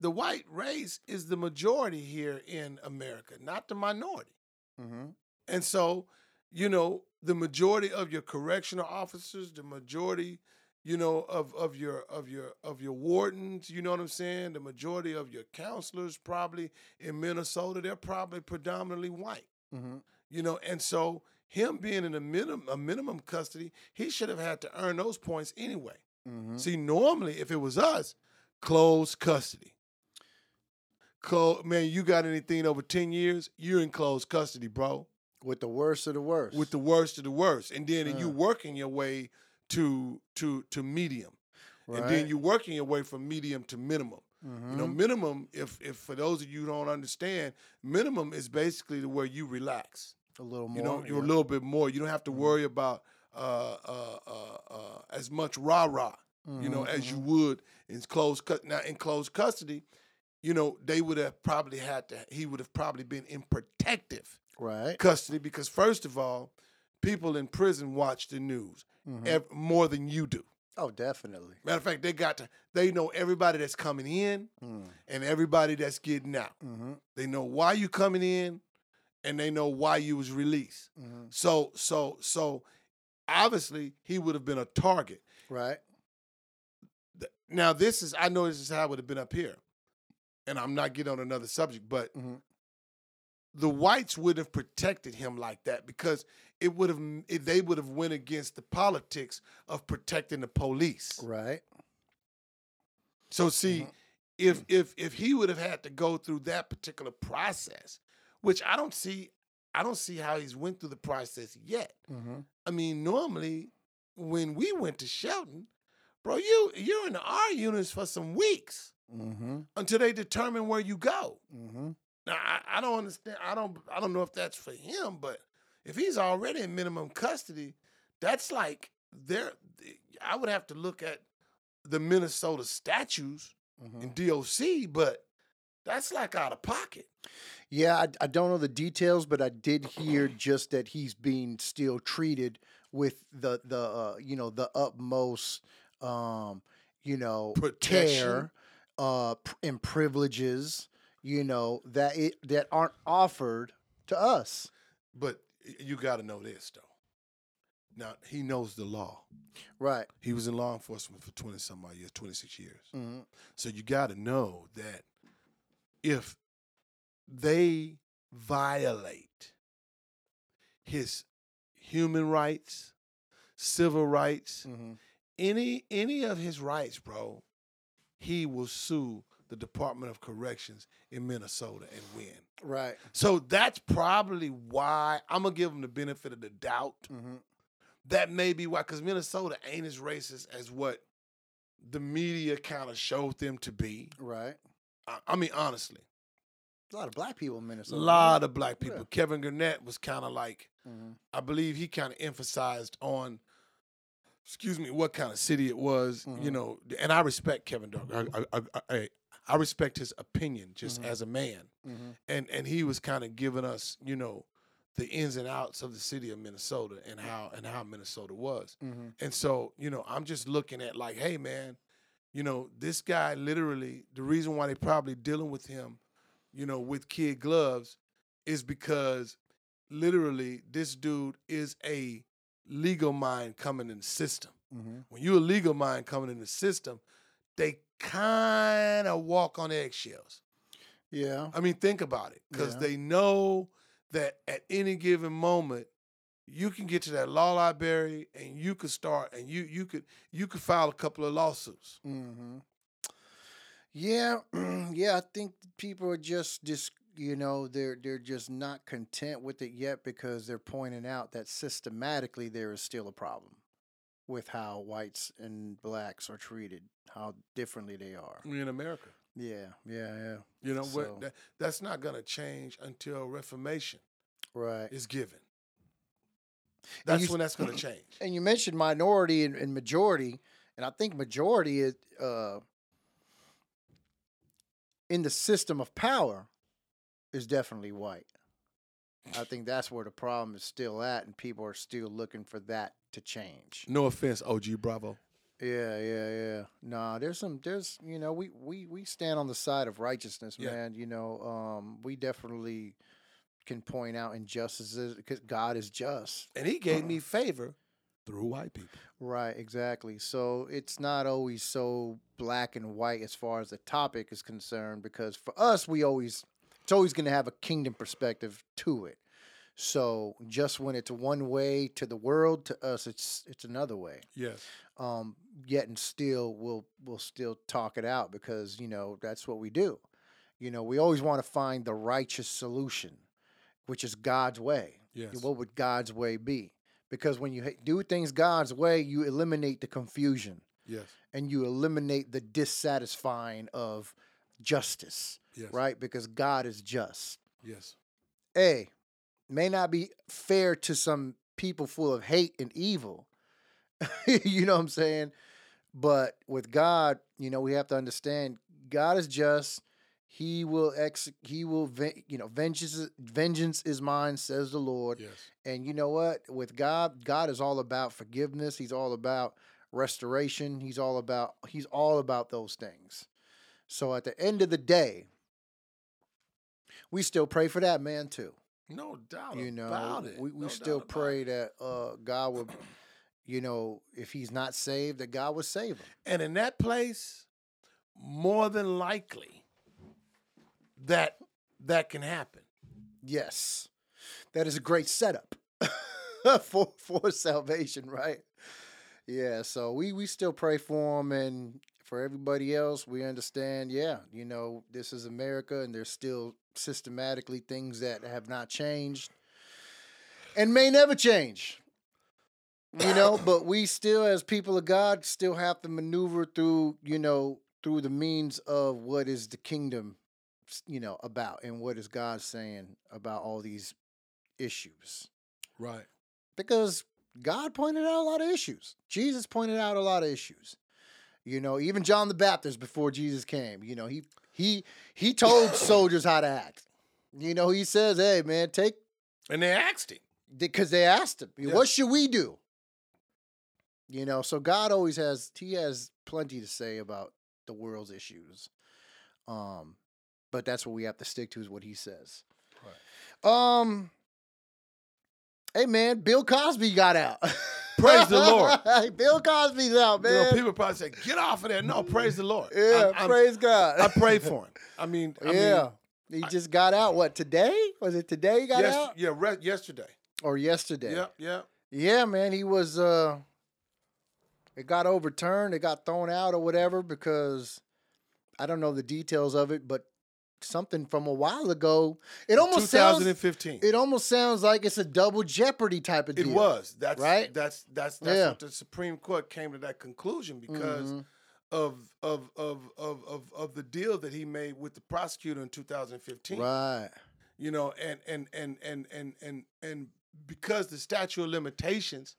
the white race is the majority here in America, not the minority. Mm-hmm. And so, you know, the majority of your correctional officers, the majority, you know, of of your of your of your wardens, you know what I'm saying? The majority of your counselors probably in Minnesota, they're probably predominantly white. Mm-hmm. You know, and so him being in a minimum a minimum custody, he should have had to earn those points anyway. Mm-hmm. See, normally if it was us, closed custody. Man, you got anything over 10 years, you're in closed custody, bro. With the worst of the worst. With the worst of the worst. And then you Uh. working your way to to to medium. right? And then you're working your way from medium to minimum. mm-hmm. You know, minimum, if if for those of you who don't understand, minimum is basically the where you relax. a little more. You know, you're yeah. a little bit more. You don't have to Mhm. worry about uh, uh, uh, uh, as much rah rah, you know, Mhm, as you would in closed cut. Now in closed custody, you know, they would have probably had to. He would have probably been in protective right. custody because first of all, people in prison watch the news Mhm. ev- more than you do. oh, definitely. Matter of fact, they got to. They know everybody that's coming in Mm. and everybody that's getting out. Mm-hmm. They know why you coming in, and they know why you was released. Mm-hmm. So so so obviously he would have been a target. Right. Now this is I know this is how it would have been up here. And I'm not getting on another subject, but Mhm. the whites would have protected him like that because it would have they would have went against the politics of protecting the police. Right. So see, Mhm. if if if he would have had to go through that particular process, which I don't see I don't see how he's went through the process yet. Mm-hmm. I mean, normally when we went to Shelton, bro, you you're in the R units for some weeks Mm-hmm. until they determine where you go. Mm-hmm. Now I, I don't understand. I don't I don't know if that's for him, but if he's already in minimum custody, that's like there I would have to look at the Minnesota statues Mhm. in DOC, but that's like out of pocket. Yeah, I, I don't know the details, but I did hear just that he's being still treated with the the uh, you know the utmost um, you know Protection. care uh, and privileges you know that it that aren't offered to us. But you got to know this though. Now he knows the law. Right. He was in law enforcement for twenty some odd years, twenty six years. hmm So you got to know that if they violate his human rights, civil rights, hmm any any of his rights, bro, he will sue the Department of Corrections in Minnesota and win. Right. So that's probably why I'm gonna give him the benefit of the doubt. hmm That may be why, because Minnesota ain't as racist as what the media kind of showed them to be. Right. I, I mean, honestly, A lot of black people in Minnesota. a lot of black people. Yeah. Kevin Garnett was kind of like, hmm I believe he kind of emphasized on, excuse me, what kind of city it was, you Mhm. know. And I respect Kevin Dog. I, I, I, I, I respect his opinion just Mhm. as a man. hmm And and he was kind of giving us, you know, the ins and outs of the city of Minnesota and how and how Minnesota was. hmm And so, you know, I'm just looking at like, hey man, you know, this guy literally, the reason why they probably dealing with him, you know, with kid gloves is because literally this dude is a legal mind coming in the system. hmm When you're a legal mind coming in the system, they kind of walk on eggshells. Yeah. I mean, think about it, because Yeah. they know that at any given moment, you can get to that law library and you could start and you you could you could file a couple of lawsuits. hmm Yeah, yeah. I think people are just just you know they're they're just not content with it yet because they're pointing out that systematically there is still a problem with how whites and blacks are treated, how differently they are. in America. Yeah, yeah, yeah. You know So- what? That, that's not going to change until reformation Right. is given. That's you when that's going to change. And you mentioned minority and, and majority, and I think majority is uh, in the system of power is definitely white. I think that's where the problem is still at, and people are still looking for that to change. No offense, OG Bravo. Yeah, yeah, yeah. Nah, there's some, there's, you know, we we we stand on the side of righteousness, Yeah. man. You know, um, we definitely can point out injustices because God is just. And he gave me favor through white people. Right, exactly. So it's not always so black and white as far as the topic is concerned because for us we always it's always going to have a kingdom perspective to it. So just when it's one way to the world to us it's it's another way. Yes. Um yet and still we'll we'll still talk it out because you know that's what we do. You know, we always want to find the righteous solution, which is God's way. Yes. What would God's way be? Because when you do things God's way, you eliminate the confusion Yes. and you eliminate the dissatisfying of justice, Yes. right? Because God is just. Yes. A may not be fair to some people full of hate and evil. you know what I'm saying? But with God, you know, we have to understand God is just. He will ex he will you know vengeance is- vengeance is mine says the Lord. Yes. And you know what? With God, God is all about forgiveness. He's all about restoration. He's all about he's all about those things. So at the end of the day, we still pray for that man too. No doubt You know, about it. we, we No still pray that uh, God would, you know, if he's not saved, that God would save him. And in that place, more than likely, that that can happen. Yes, that is a great setup for for salvation, right? Yeah, so we we still pray for him, and for everybody else, we understand. Yeah, you know, this is America, and there's still systematically things that have not changed, and may never change. You know, but we still, as people of God, still have to maneuver through, you know, through the means of what is the kingdom you know about and what is god saying about all these issues Right. because God pointed out a lot of issues. Jesus pointed out a lot of issues. You know, even John the Baptist before Jesus came, you know, he he he told soldiers how to act. You know, he says, "Hey, man, take And they asked him. because they asked him, Yeah. "What should we do?" You know, so God always has he has plenty to say about the world's issues. Um, but that's what we have to stick to is what he says. Um, hey man, Bill Cosby got out. Praise the Lord. Bill Cosby's out, You know, man. people probably say, "Get off of there." No, praise the Lord. yeah, I'm- praise God. I pray for him. I mean, I yeah, mean, he just got out. What today? Was it today? He got yes, out yeah, re- yesterday. or yesterday? Yep, yep. Yeah, man, he was uh it got overturned, it got thrown out or whatever because I don't know the details of it, but something from a while ago. It almost sounds it almost sounds like it's a double jeopardy type of It was. That's right? That's that's that's Yeah. what the Supreme Court came to that conclusion because Mhm. of, of of of of of the deal that he made with the prosecutor in 2015. Right. You know, and and and and and and and because the statute of limitations,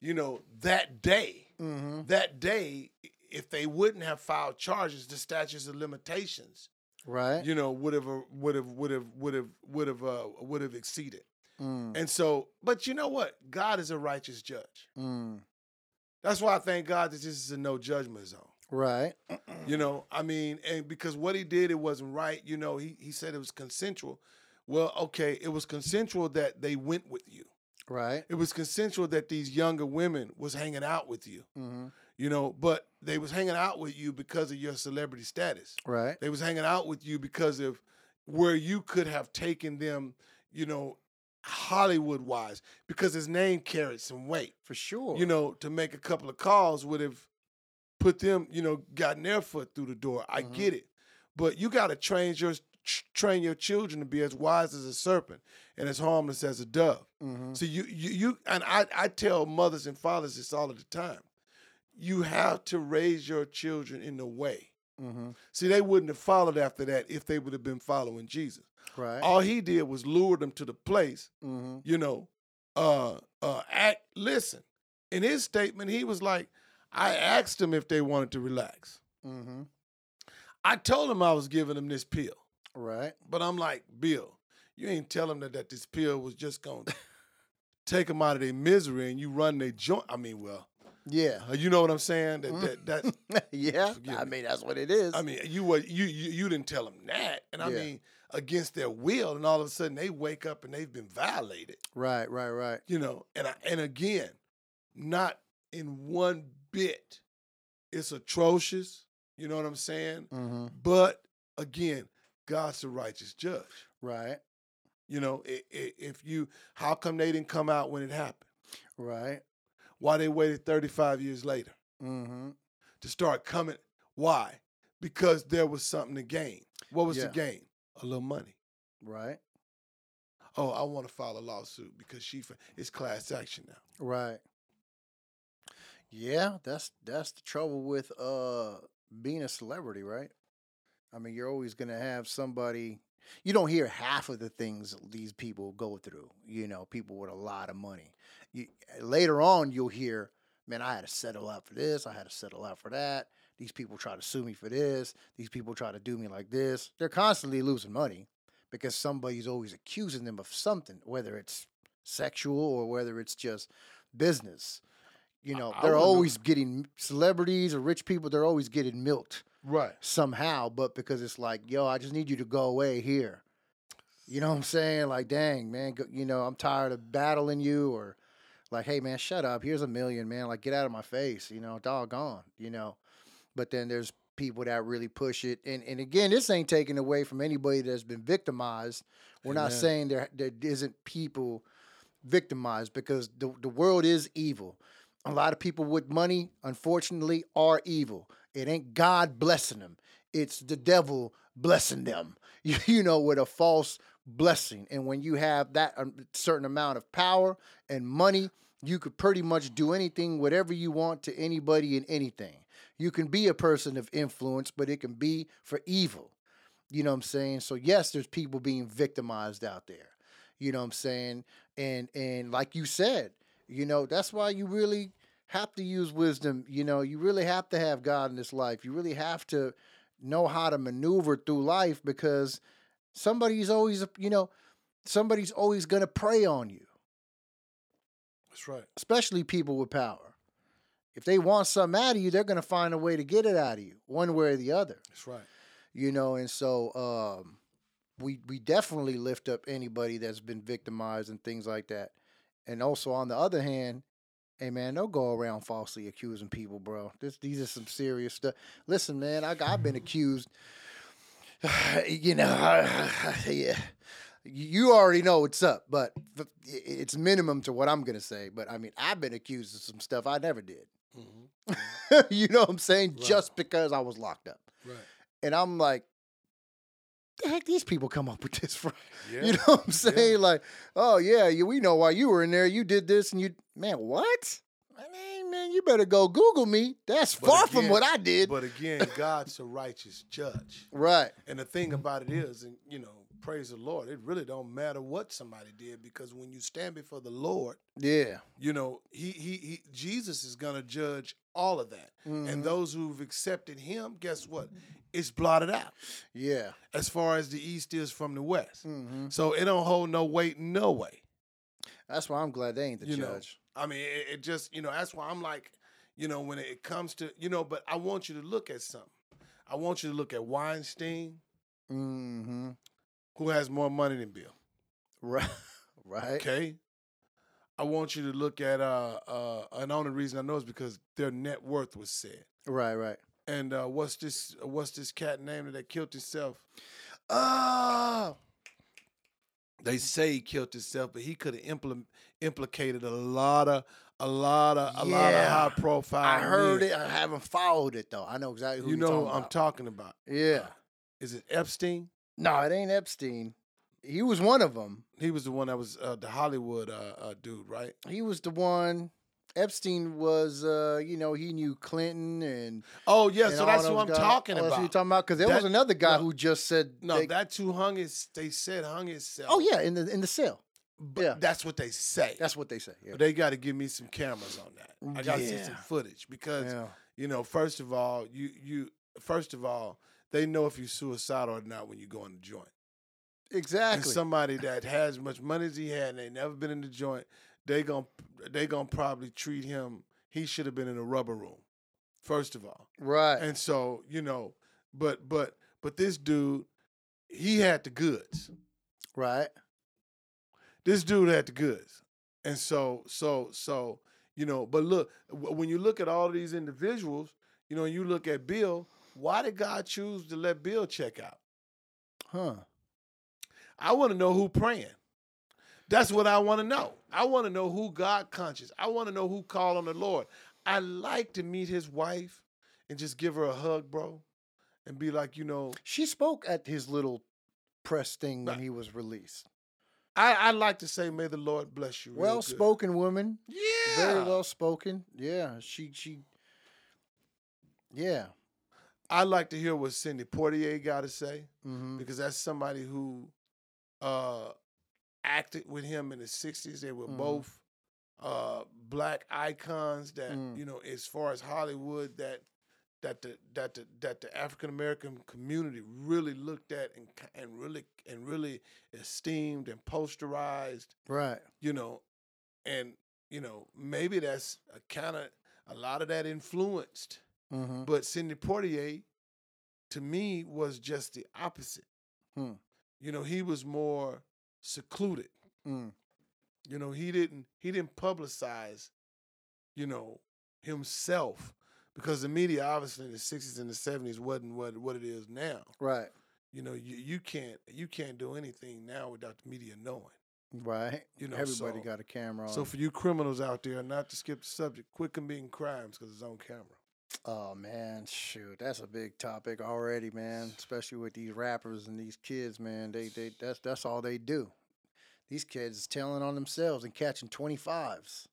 you know, that day, Mm-hmm. that day, if they wouldn't have filed charges, the statutes of limitations, Right. you know, would have would have would have would have would have uh, would have exceeded. Mm, And so, but you know what? God is a righteous judge. mm. That's why I thank God that this is a no judgment zone. Right. You know, I mean, and because what he did, it wasn't right. You know, he he said it was consensual. Well, okay, it was consensual that they went with you. Right. It was consensual that these younger women was hanging out with you. Mm-hmm. You know, but they was hanging out with you because of your celebrity status. Right. They was hanging out with you because of where you could have taken them, you know, Hollywood wise, because his name carried some weight. For sure. You know, to make a couple of calls would have put them, you know, gotten their foot through the door. I Mhm. get it, but you got to train your train your children to be as wise as a serpent and as harmless as a dove. Mm-hmm. So you you you and I I tell mothers and fathers this all of the time. You have to raise your children in the way. Mm-hmm. See, they wouldn't have followed after that if they would have been following Jesus. Right. All he did was lure them to the place, mm-hmm. you know, uh uh act listen. In his statement, he was like, I asked them if they wanted to relax. Mm-hmm. I told them I was giving them this pill. Right. But I'm like, Bill, you ain't tell them that, that this pill was just gonna take them out of their misery and you run their joint. I mean, well, Yeah. uh, you know what I'm saying? That that that yeah. I mean, that's what it is. I mean, you were you you, you didn't tell them that, and I Yeah. mean against their will, and all of a sudden they wake up and they've been violated. right. Right. Right. You know, and I, and again, not in one bit. It's atrocious. You know what I'm saying? Mm-hmm. But again, God's the righteous judge. Right. You know, if you, how come they didn't come out when it happened? Right. Why they waited 35 years later Mm-hmm. to start coming? Why? Because there was something to gain. What was Yeah. the gain? A little money. Right. Oh, I want to file a lawsuit because she it's class action now. Right. Yeah, that's that's the trouble with uh being a celebrity, right? I mean, you're always gonna have somebody. You don't hear half of the things these people go through. You know, people with a lot of money. You, later on, you'll hear, "Man, I had to settle out for this. I had to settle out for that. These people try to sue me for this. These people try to do me like this." They're constantly losing money because somebody's always accusing them of something, whether it's sexual or whether it's just business. You know, I they're wouldn't- always getting celebrities or rich people. They're always getting milked Right. somehow, but because it's like, yo, I just need you to go away here. You know what I'm saying? Like, dang, man, go, you know, I'm tired of battling you, or like, hey, man, shut up. Here's a million, man. Like, get out of my face. You know, doggone. You know, but then there's people that really push it, and and again, this ain't taken away from anybody that's been victimized. We're not saying there there isn't people victimized because the the world is evil. A lot of people with money, unfortunately, are evil. It ain't God blessing them. It's the devil blessing them. You, you know, with a false blessing. And when you have that um, certain amount of power and money, you could pretty much do anything, whatever you want to anybody and anything. You can be a person of influence, but it can be for evil. You know what I'm saying? So yes, there's people being victimized out there. You know what I'm saying? And and like you said, You know, that's why you really have to use wisdom. You know, you really have to have God in this life. You really have to know how to maneuver through life because somebody's always, you know, somebody's always going to prey on you, That's right. especially people with power. If they want something out of you, they're going to find a way to get it out of you, one way or the other. That's right. You know, and so um, we we definitely lift up anybody that's been victimized and things like that. And also on the other hand, hey man, don't go around falsely accusing people, bro. This these are some serious stuff. Listen, man, I I've been accused. you know, yeah. You already know what's up, but it's minimum to what I'm gonna say. But I mean, I've been accused of some stuff I never did. hmm you know what I'm saying? Right. Just because I was locked up, Right. and I'm like, the heck, these people come up with this from? Yeah. You know what I'm saying? Like, oh yeah, we know why you were in there. You did this, and you, man, what? Man, you better go Google me. That's But far from what I did. But again, God's a righteous judge. right. And the thing about it is, and you know, praise the Lord, it really don't matter what somebody did because when you stand before the Lord, Yeah. you know, he he, he Jesus is gonna judge all of that. Mhm. And those who've accepted him, guess what? It's blotted out Yeah. as far as the east is from the west. hmm So it don't hold no weight no way. That's why I'm glad they ain't the You know, judge. I mean, it, it just, you know, that's why I'm like, you know, when it comes to, you know, but I want you to look at something. I want you to look at Weinstein, Mm-hmm. who has more money than Bill. Right. right. Okay. I want you to look at uh uh and the only reason I know is because their net worth was said. Right. Right. And uh what's this what's this cat name that killed himself? Oh. They say he killed himself, but he could have implement implicated a lot of a lot of a lot of high profile. I heard men. it. I haven't followed it though. I know exactly who You know talking I'm about. talking about. Yeah. Is it Epstein? No, it ain't Epstein. He was one of them. He was the one that was uh, the Hollywood uh, uh, dude, right? He was the one. Epstein was, uh, you know, he knew Clinton and. Oh yeah, and so that's who I'm guys. talking Oh, That's who you're about. talking about because there was another guy no. who just said. No, they- that's who hung his. They said hung himself. Oh yeah, in the in the cell. But yeah. that's what they say. That's what they say. Yeah. But they got to give me some cameras on that. I got to see some footage because yeah. you know, first of all, you you first of all, they know if you're suicidal or not when you go in the joint. And Exactly. somebody that has as much money as he had and they never been in the joint, they gon' they gonna probably treat him. He should have been in a rubber room, first of all. right. And so you know, but but but this dude, he had the goods. right. This dude had the goods. And so so so you know but look when you look at all these individuals you know you look at bill why did god choose to let bill check out? Huh. i want to know who praying. That's what i want to know. I want to know who god conscious. I want to know who called on the lord. I like to meet his wife and just give her a hug bro and be like you know She spoke at his little press thing when he was released. I i like to say may the lord bless you Well good." spoken woman. yeah Very well spoken. Yeah. She she. Yeah. i like to hear what Sidney Poitier got to say hmm because that's somebody who uh, acted with him in the 60s. They were Mhm. both uh, black icons that, Mm. you know, as far as Hollywood, that that the that the that the African American community really looked at and and really and really esteemed and posterized, Right. you know, and you know maybe that's a kind of a lot of that influenced, hmm but Sidney Poitier, to me, was just the opposite. Hmm. You know, he was more secluded. Mm. You know, he didn't he didn't publicize, you know, himself because the media obviously in the sixties and the seventies wasn't what what it is now. Right. You know, you, you can't you can't do anything now without the media knowing. Right. You know, everybody so- got a camera on. So for you criminals out there, not to skip the subject, quit committing crimes because it's on camera. Oh man, shoot, that's a big topic already, man. Especially with these rappers and these kids, man. They they that's that's all they do. These kids is telling on themselves and catching twenty fives.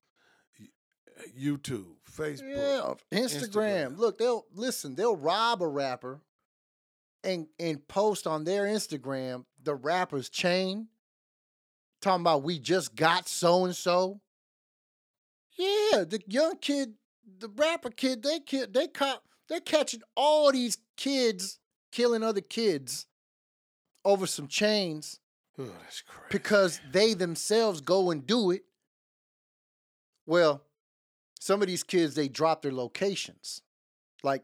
YouTube, Facebook. Yeah, Instagram. Instagram. Look, they'll listen. They'll rob a rapper, and and post on their Instagram the rapper's chain, talking about we just got so and so. Yeah, the young kid, the rapper kid, they kid, they caught, they're catching all these kids killing other kids over some chains Oh, that's crazy. because they themselves go and do it. Well, some of these kids they drop their locations. Like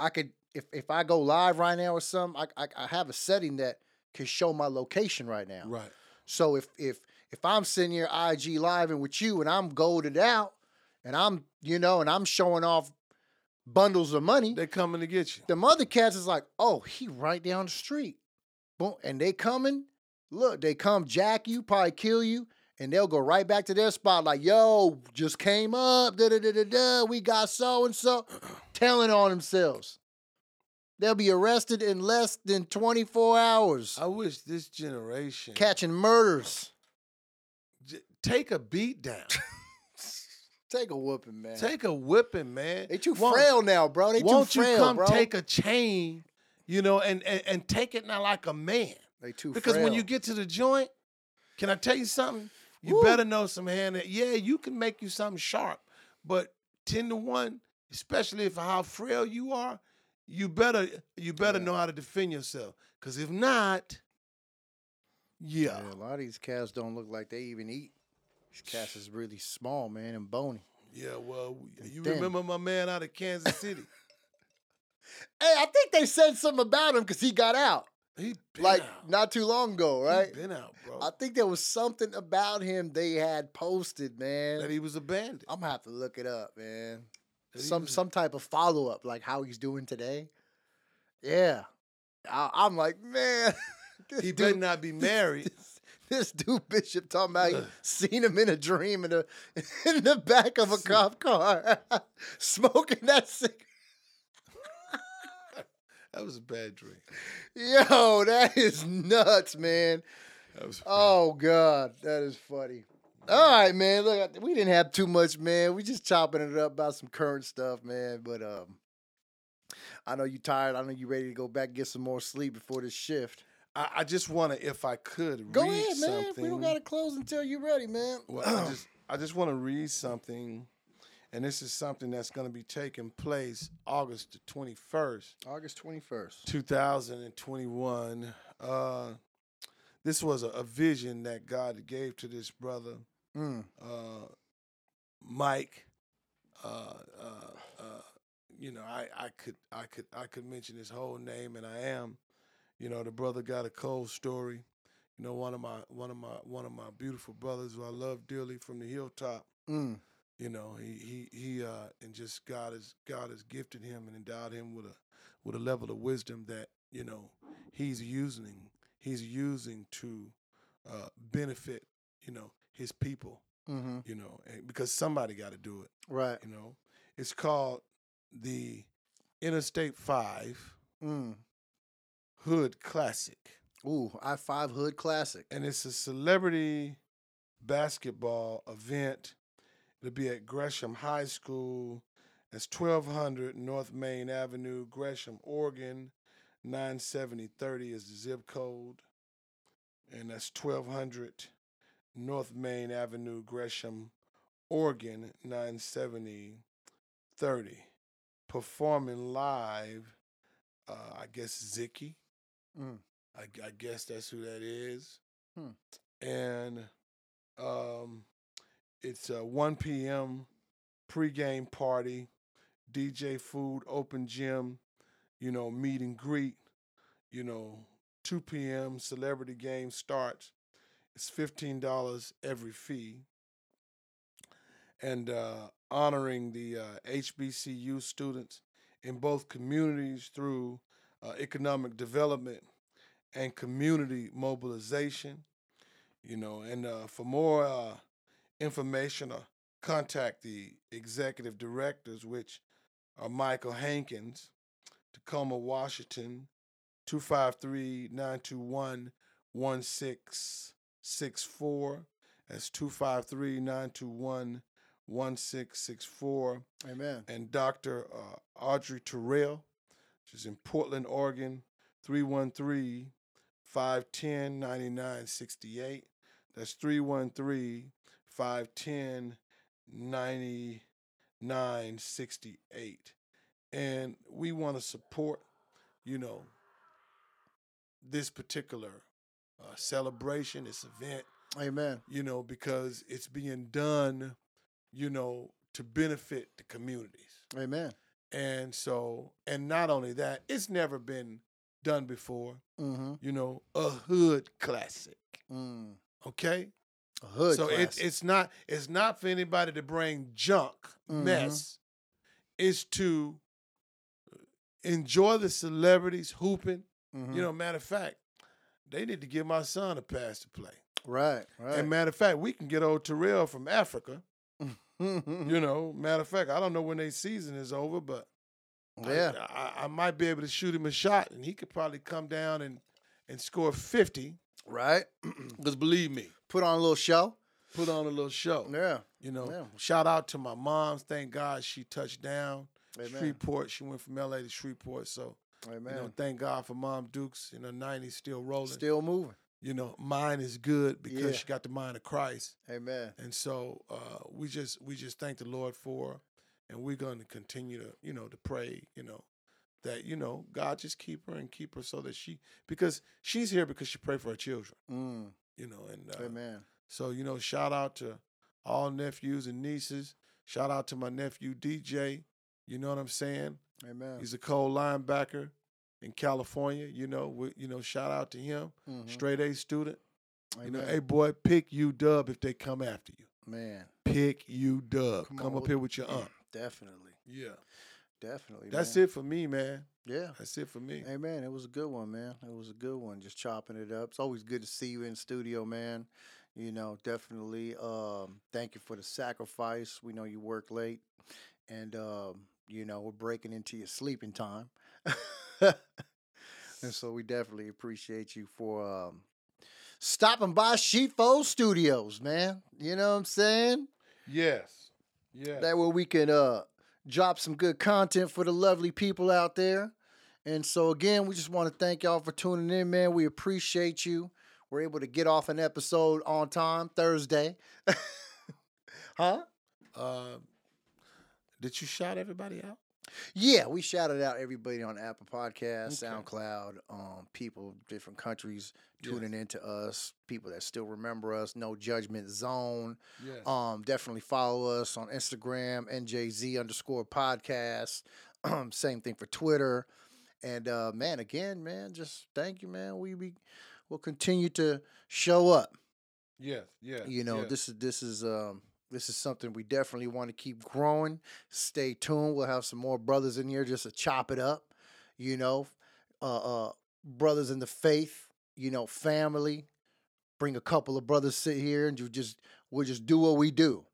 I could if if I go live right now or something, I I, I have a setting that can show my location right now. right. So if if if I'm sitting here IG live and with you and I'm golded out and I'm you know and I'm showing off bundles of money, they're coming to get you. the mother cats is like, oh, he right down the street. Boom. And they coming, look, they come jack you, probably kill you, and they'll go right back to their spot, like, yo, just came up, da da da da da, we got so and so, telling on themselves. They'll be arrested in less than 24 hours, I wish this generation catching murders. j- take a beat down. Take a whooping, man. take a whipping, man. they too Won't- frail now, bro. They too Won't frail, you come bro. take a chain, you know, and, and and take it now like a man? they too Because when you get to the joint, can I tell you something? You Woo. better know some hand. Yeah, you can make you something sharp, but ten to one, especially if how frail you are, you better you better Yeah. know how to defend yourself. Because if not, yeah, Yeah, a lot of these cats don't look like they even eat. These cats is really small, man, and bony. yeah. Well, you thin. remember my man out of Kansas City? Hey, I think they said something about him because he got out He been like out. not too long ago, He right? been out, bro. I think there was something about him they had posted, man. that he was abandoned. I'm gonna have to look it up, man. That Some was some type of follow up, like how he's doing today. Yeah, I, I'm like, man, this He dude, better not be married. This, this dude Bishop talking about he seen him in a dream in the in the back of a cop car, smoking that cigarette. That was a bad dream. Yo, that is nuts, man. That was Oh God, that is funny. All right, man. Look, we didn't have too much, man. We just chopping it up about some current stuff, man. But um, I know you tired. I know you ready to go back and get some more sleep before this shift. I, I just want to, if I could, Go read ahead, man. something. We don't gotta close until you're ready, man. Well, I just, I just want to read something, and this is something that's going to be taking place August the twenty first, August twenty first. two thousand and twenty one. Uh, this was a, a vision that God gave to this brother, Mm. uh, Mike. Uh, uh, uh, you know, I, I could, I could, I could mention his whole name, and I am. You know, the brother got a cold story. You know, one of my, one of my, one of my beautiful brothers who I love dearly from the hilltop. Mm. You know, he, he, he, uh, and just God has, God has gifted him and endowed him with a, with a level of wisdom that you know he's using, he's using to uh, benefit, you know, his people. Mm-hmm. You know, and because somebody got to do it. Right. You know, it's called the Interstate Five Mm. Hood Classic, Ooh, I five Hood Classic. and it's a celebrity basketball event. It'll be at Gresham High School. That's 1200 North Main Avenue, Gresham, Oregon. 97030 is the zip code. And that's 1200 North Main Avenue, Gresham, Oregon, 97030. Performing live, uh, I guess Zicky. Mm. I, I guess that's who that is. Hmm. And um, it's a 1 p.m. pregame party, DJ food, open gym, you know, meet and greet. You know, 2 p.m. celebrity game starts. It's $15 every fee. And uh, honoring the uh, HBCU students in both communities through uh, economic development and community mobilization. You know, and uh, for more uh, information, or contact the executive directors, which are Michael Hankins, Tacoma, Washington, 253 921 1664. That's 253 921 1664 Amen. and Dr. Uh, Audrey Terrell, which is in Portland, Oregon, 313 510 9968. That's 313 510 9968. And we want to support, you know, this particular uh, celebration, this event, Amen. you know, because it's being done, you know, to benefit the communities. Amen. And so, and not only that, it's never been done before, Mm-hmm. you know, a hood classic. Mm. Okay? A hood so it, it's not it's not for anybody to bring junk Mhm. mess. It's to enjoy the celebrities hooping. Mhm. You know, matter of fact, they need to give my son a pass to play. right, right. And matter of fact, we can get old Terrell from Africa. You know, matter of fact, I don't know when their season is over, but I- yeah. I, I, might be able to shoot him a shot, and he could probably come down and and score fifty. Right. Because believe me, Put on a little show. put on a little show. Yeah. You know, Yeah. shout out to my mom. Thank God she touched down. Amen. Shreveport. She went from LA to Shreveport. So, Amen. you know, thank God for Mom Dukes in her 90s still rolling. Still moving. you know, mine is good because Yeah. she got the mind of Christ. Amen. And so uh, we just we just thank the Lord for her. And we're going to continue to, you know, to pray, you know, that, you know, God just keep her and keep her so that she, because she's here because she prayed for her children, Mm. You know. And uh, Amen. so, you know, shout out to all nephews and nieces. Shout out to my nephew DJ. You know what I'm saying? Amen. He's a cold linebacker in California. You know, we, you know, shout out to him. Mhm. Straight A student. Amen. You know, hey boy, pick you dub if they come after you. Man. Pick you dub. Come Come, on, up here with your aunt. Definitely. Yeah. Definitely. That's man. it for me, man. Yeah. That's it for me. Hey man, it was a good one, man. It was a good one. Just chopping it up. It's always good to see you in studio, man. You know, definitely. Um, thank you for the sacrifice. We know you work late, and um, you know we're breaking into your sleeping time, and so we definitely appreciate you for um, stopping by Sheepfold Studios, man. You know what I'm saying? Yes. Yeah. That way we can uh drop some good content for the lovely people out there. And so again, we just want to thank y'all for tuning in, man. We appreciate you. We're able to get off an episode on time Thursday. huh? uh, did you shout everybody out? Yeah, we shouted out everybody on Apple Podcasts, Okay. SoundCloud, um, people different countries Yes. tuning into us, people that still remember us, No Judgment Zone. Yeah. Um, definitely follow us on Instagram, NJZ underscore podcast. Same thing for Twitter. And uh, man, again, man, just thank you, man. We we will continue to show up. yes. Yeah. You know, this is this is um this is something we definitely want to keep growing. Stay tuned. We'll have some more brothers in here just to chop it up. You know, uh, uh brothers in the faith. You know, family. Bring a couple of brothers sit here and you just we'll just do what we do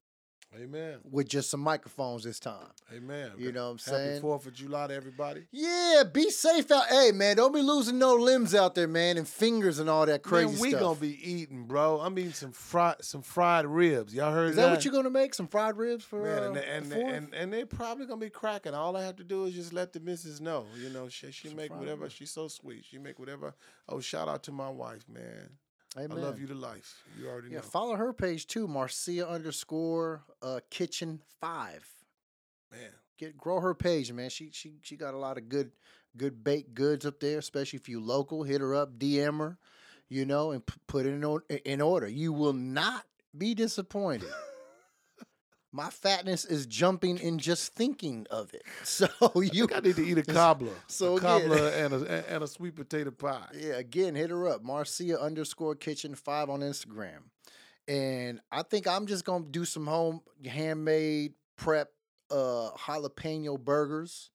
Amen. with just some microphones this time. Amen. You know what I'm saying? Happy saying? Fourth of July to everybody. Yeah, be safe out. Hey man, don't be losing no limbs out there, man, and fingers and all that crazy Man, we stuff. gonna be eating, bro. I'm eating some fried some fried ribs. Y'all heard Is that what you're gonna make? Some fried ribs for Man, uh, and, the and, fourth? and and they're probably gonna be cracking. All I have to do is just let the missus know. You know, she she Some make whatever. ribs. She's so sweet. She make whatever. Oh, shout out to my wife, man. Amen. I love you to life. You already Yeah, know. follow her page too, Marcia underscore uh, kitchen five. man. Get grow her page, man. She she she got a lot of good good baked goods up there, especially if you local. Hit her up, DM her, you know, and p- put it in or- in order. You will not be disappointed. My fatness is jumping in just thinking of it. So you I need to eat a cobbler. so a again- cobbler and a and a sweet potato pie. Yeah, again, hit her up. Marcia underscore kitchen five on Instagram. And I think I'm just gonna do some home handmade prep uh jalapeno burgers.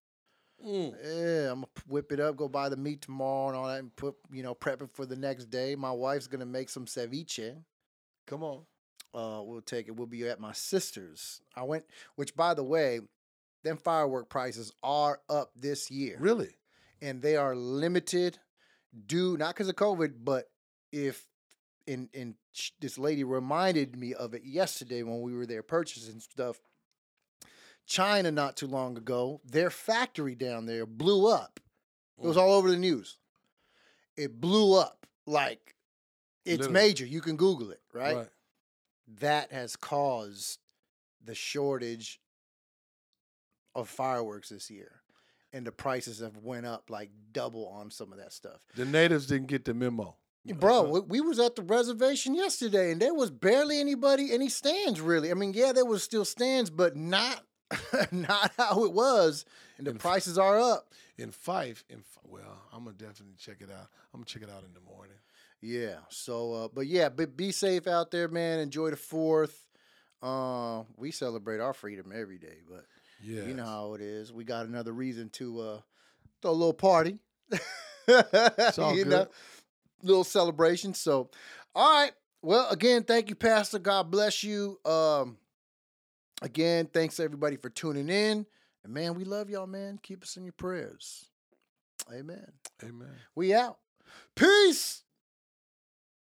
Mm. Yeah, I'm gonna whip it up, go buy the meat tomorrow and all that, and put you know, prep it for the next day. My wife's gonna make some ceviche. Come on. Uh, we'll take it. We'll be at my sister's. I went, which by the way, them firework prices are up this year Really? and they are limited due not because of COVID, but if in in sh- this lady reminded me of it yesterday when we were there purchasing stuff. China not too long ago, their factory down there blew up. It was Mm. all over the news. It blew up like it's Literally. major. You can Google it, right? Right. That has caused the shortage of fireworks this year, and the prices have went up like double on some of that stuff. The natives didn't get the memo. Bro, Uh, we, was at the reservation yesterday, and there was barely anybody any stands really. I mean, yeah, there was still stands, but not not how it was, and the f- prices are up. in Fife, in F- well, I'm gonna definitely check it out. I'm gonna check it out in the morning. Yeah. So, uh, but yeah, but be safe out there, man. Enjoy the Fourth. Uh, we celebrate our freedom every day, but Yeah, you know how it is. We got another reason to uh, throw a little party. it's all you know, good. little celebration. So, all right. Well, again, thank you, Pastor. God bless you. Um, again, thanks everybody for tuning in. And man, we love y'all, man. Keep us in your prayers. Amen. Amen. We out. Peace.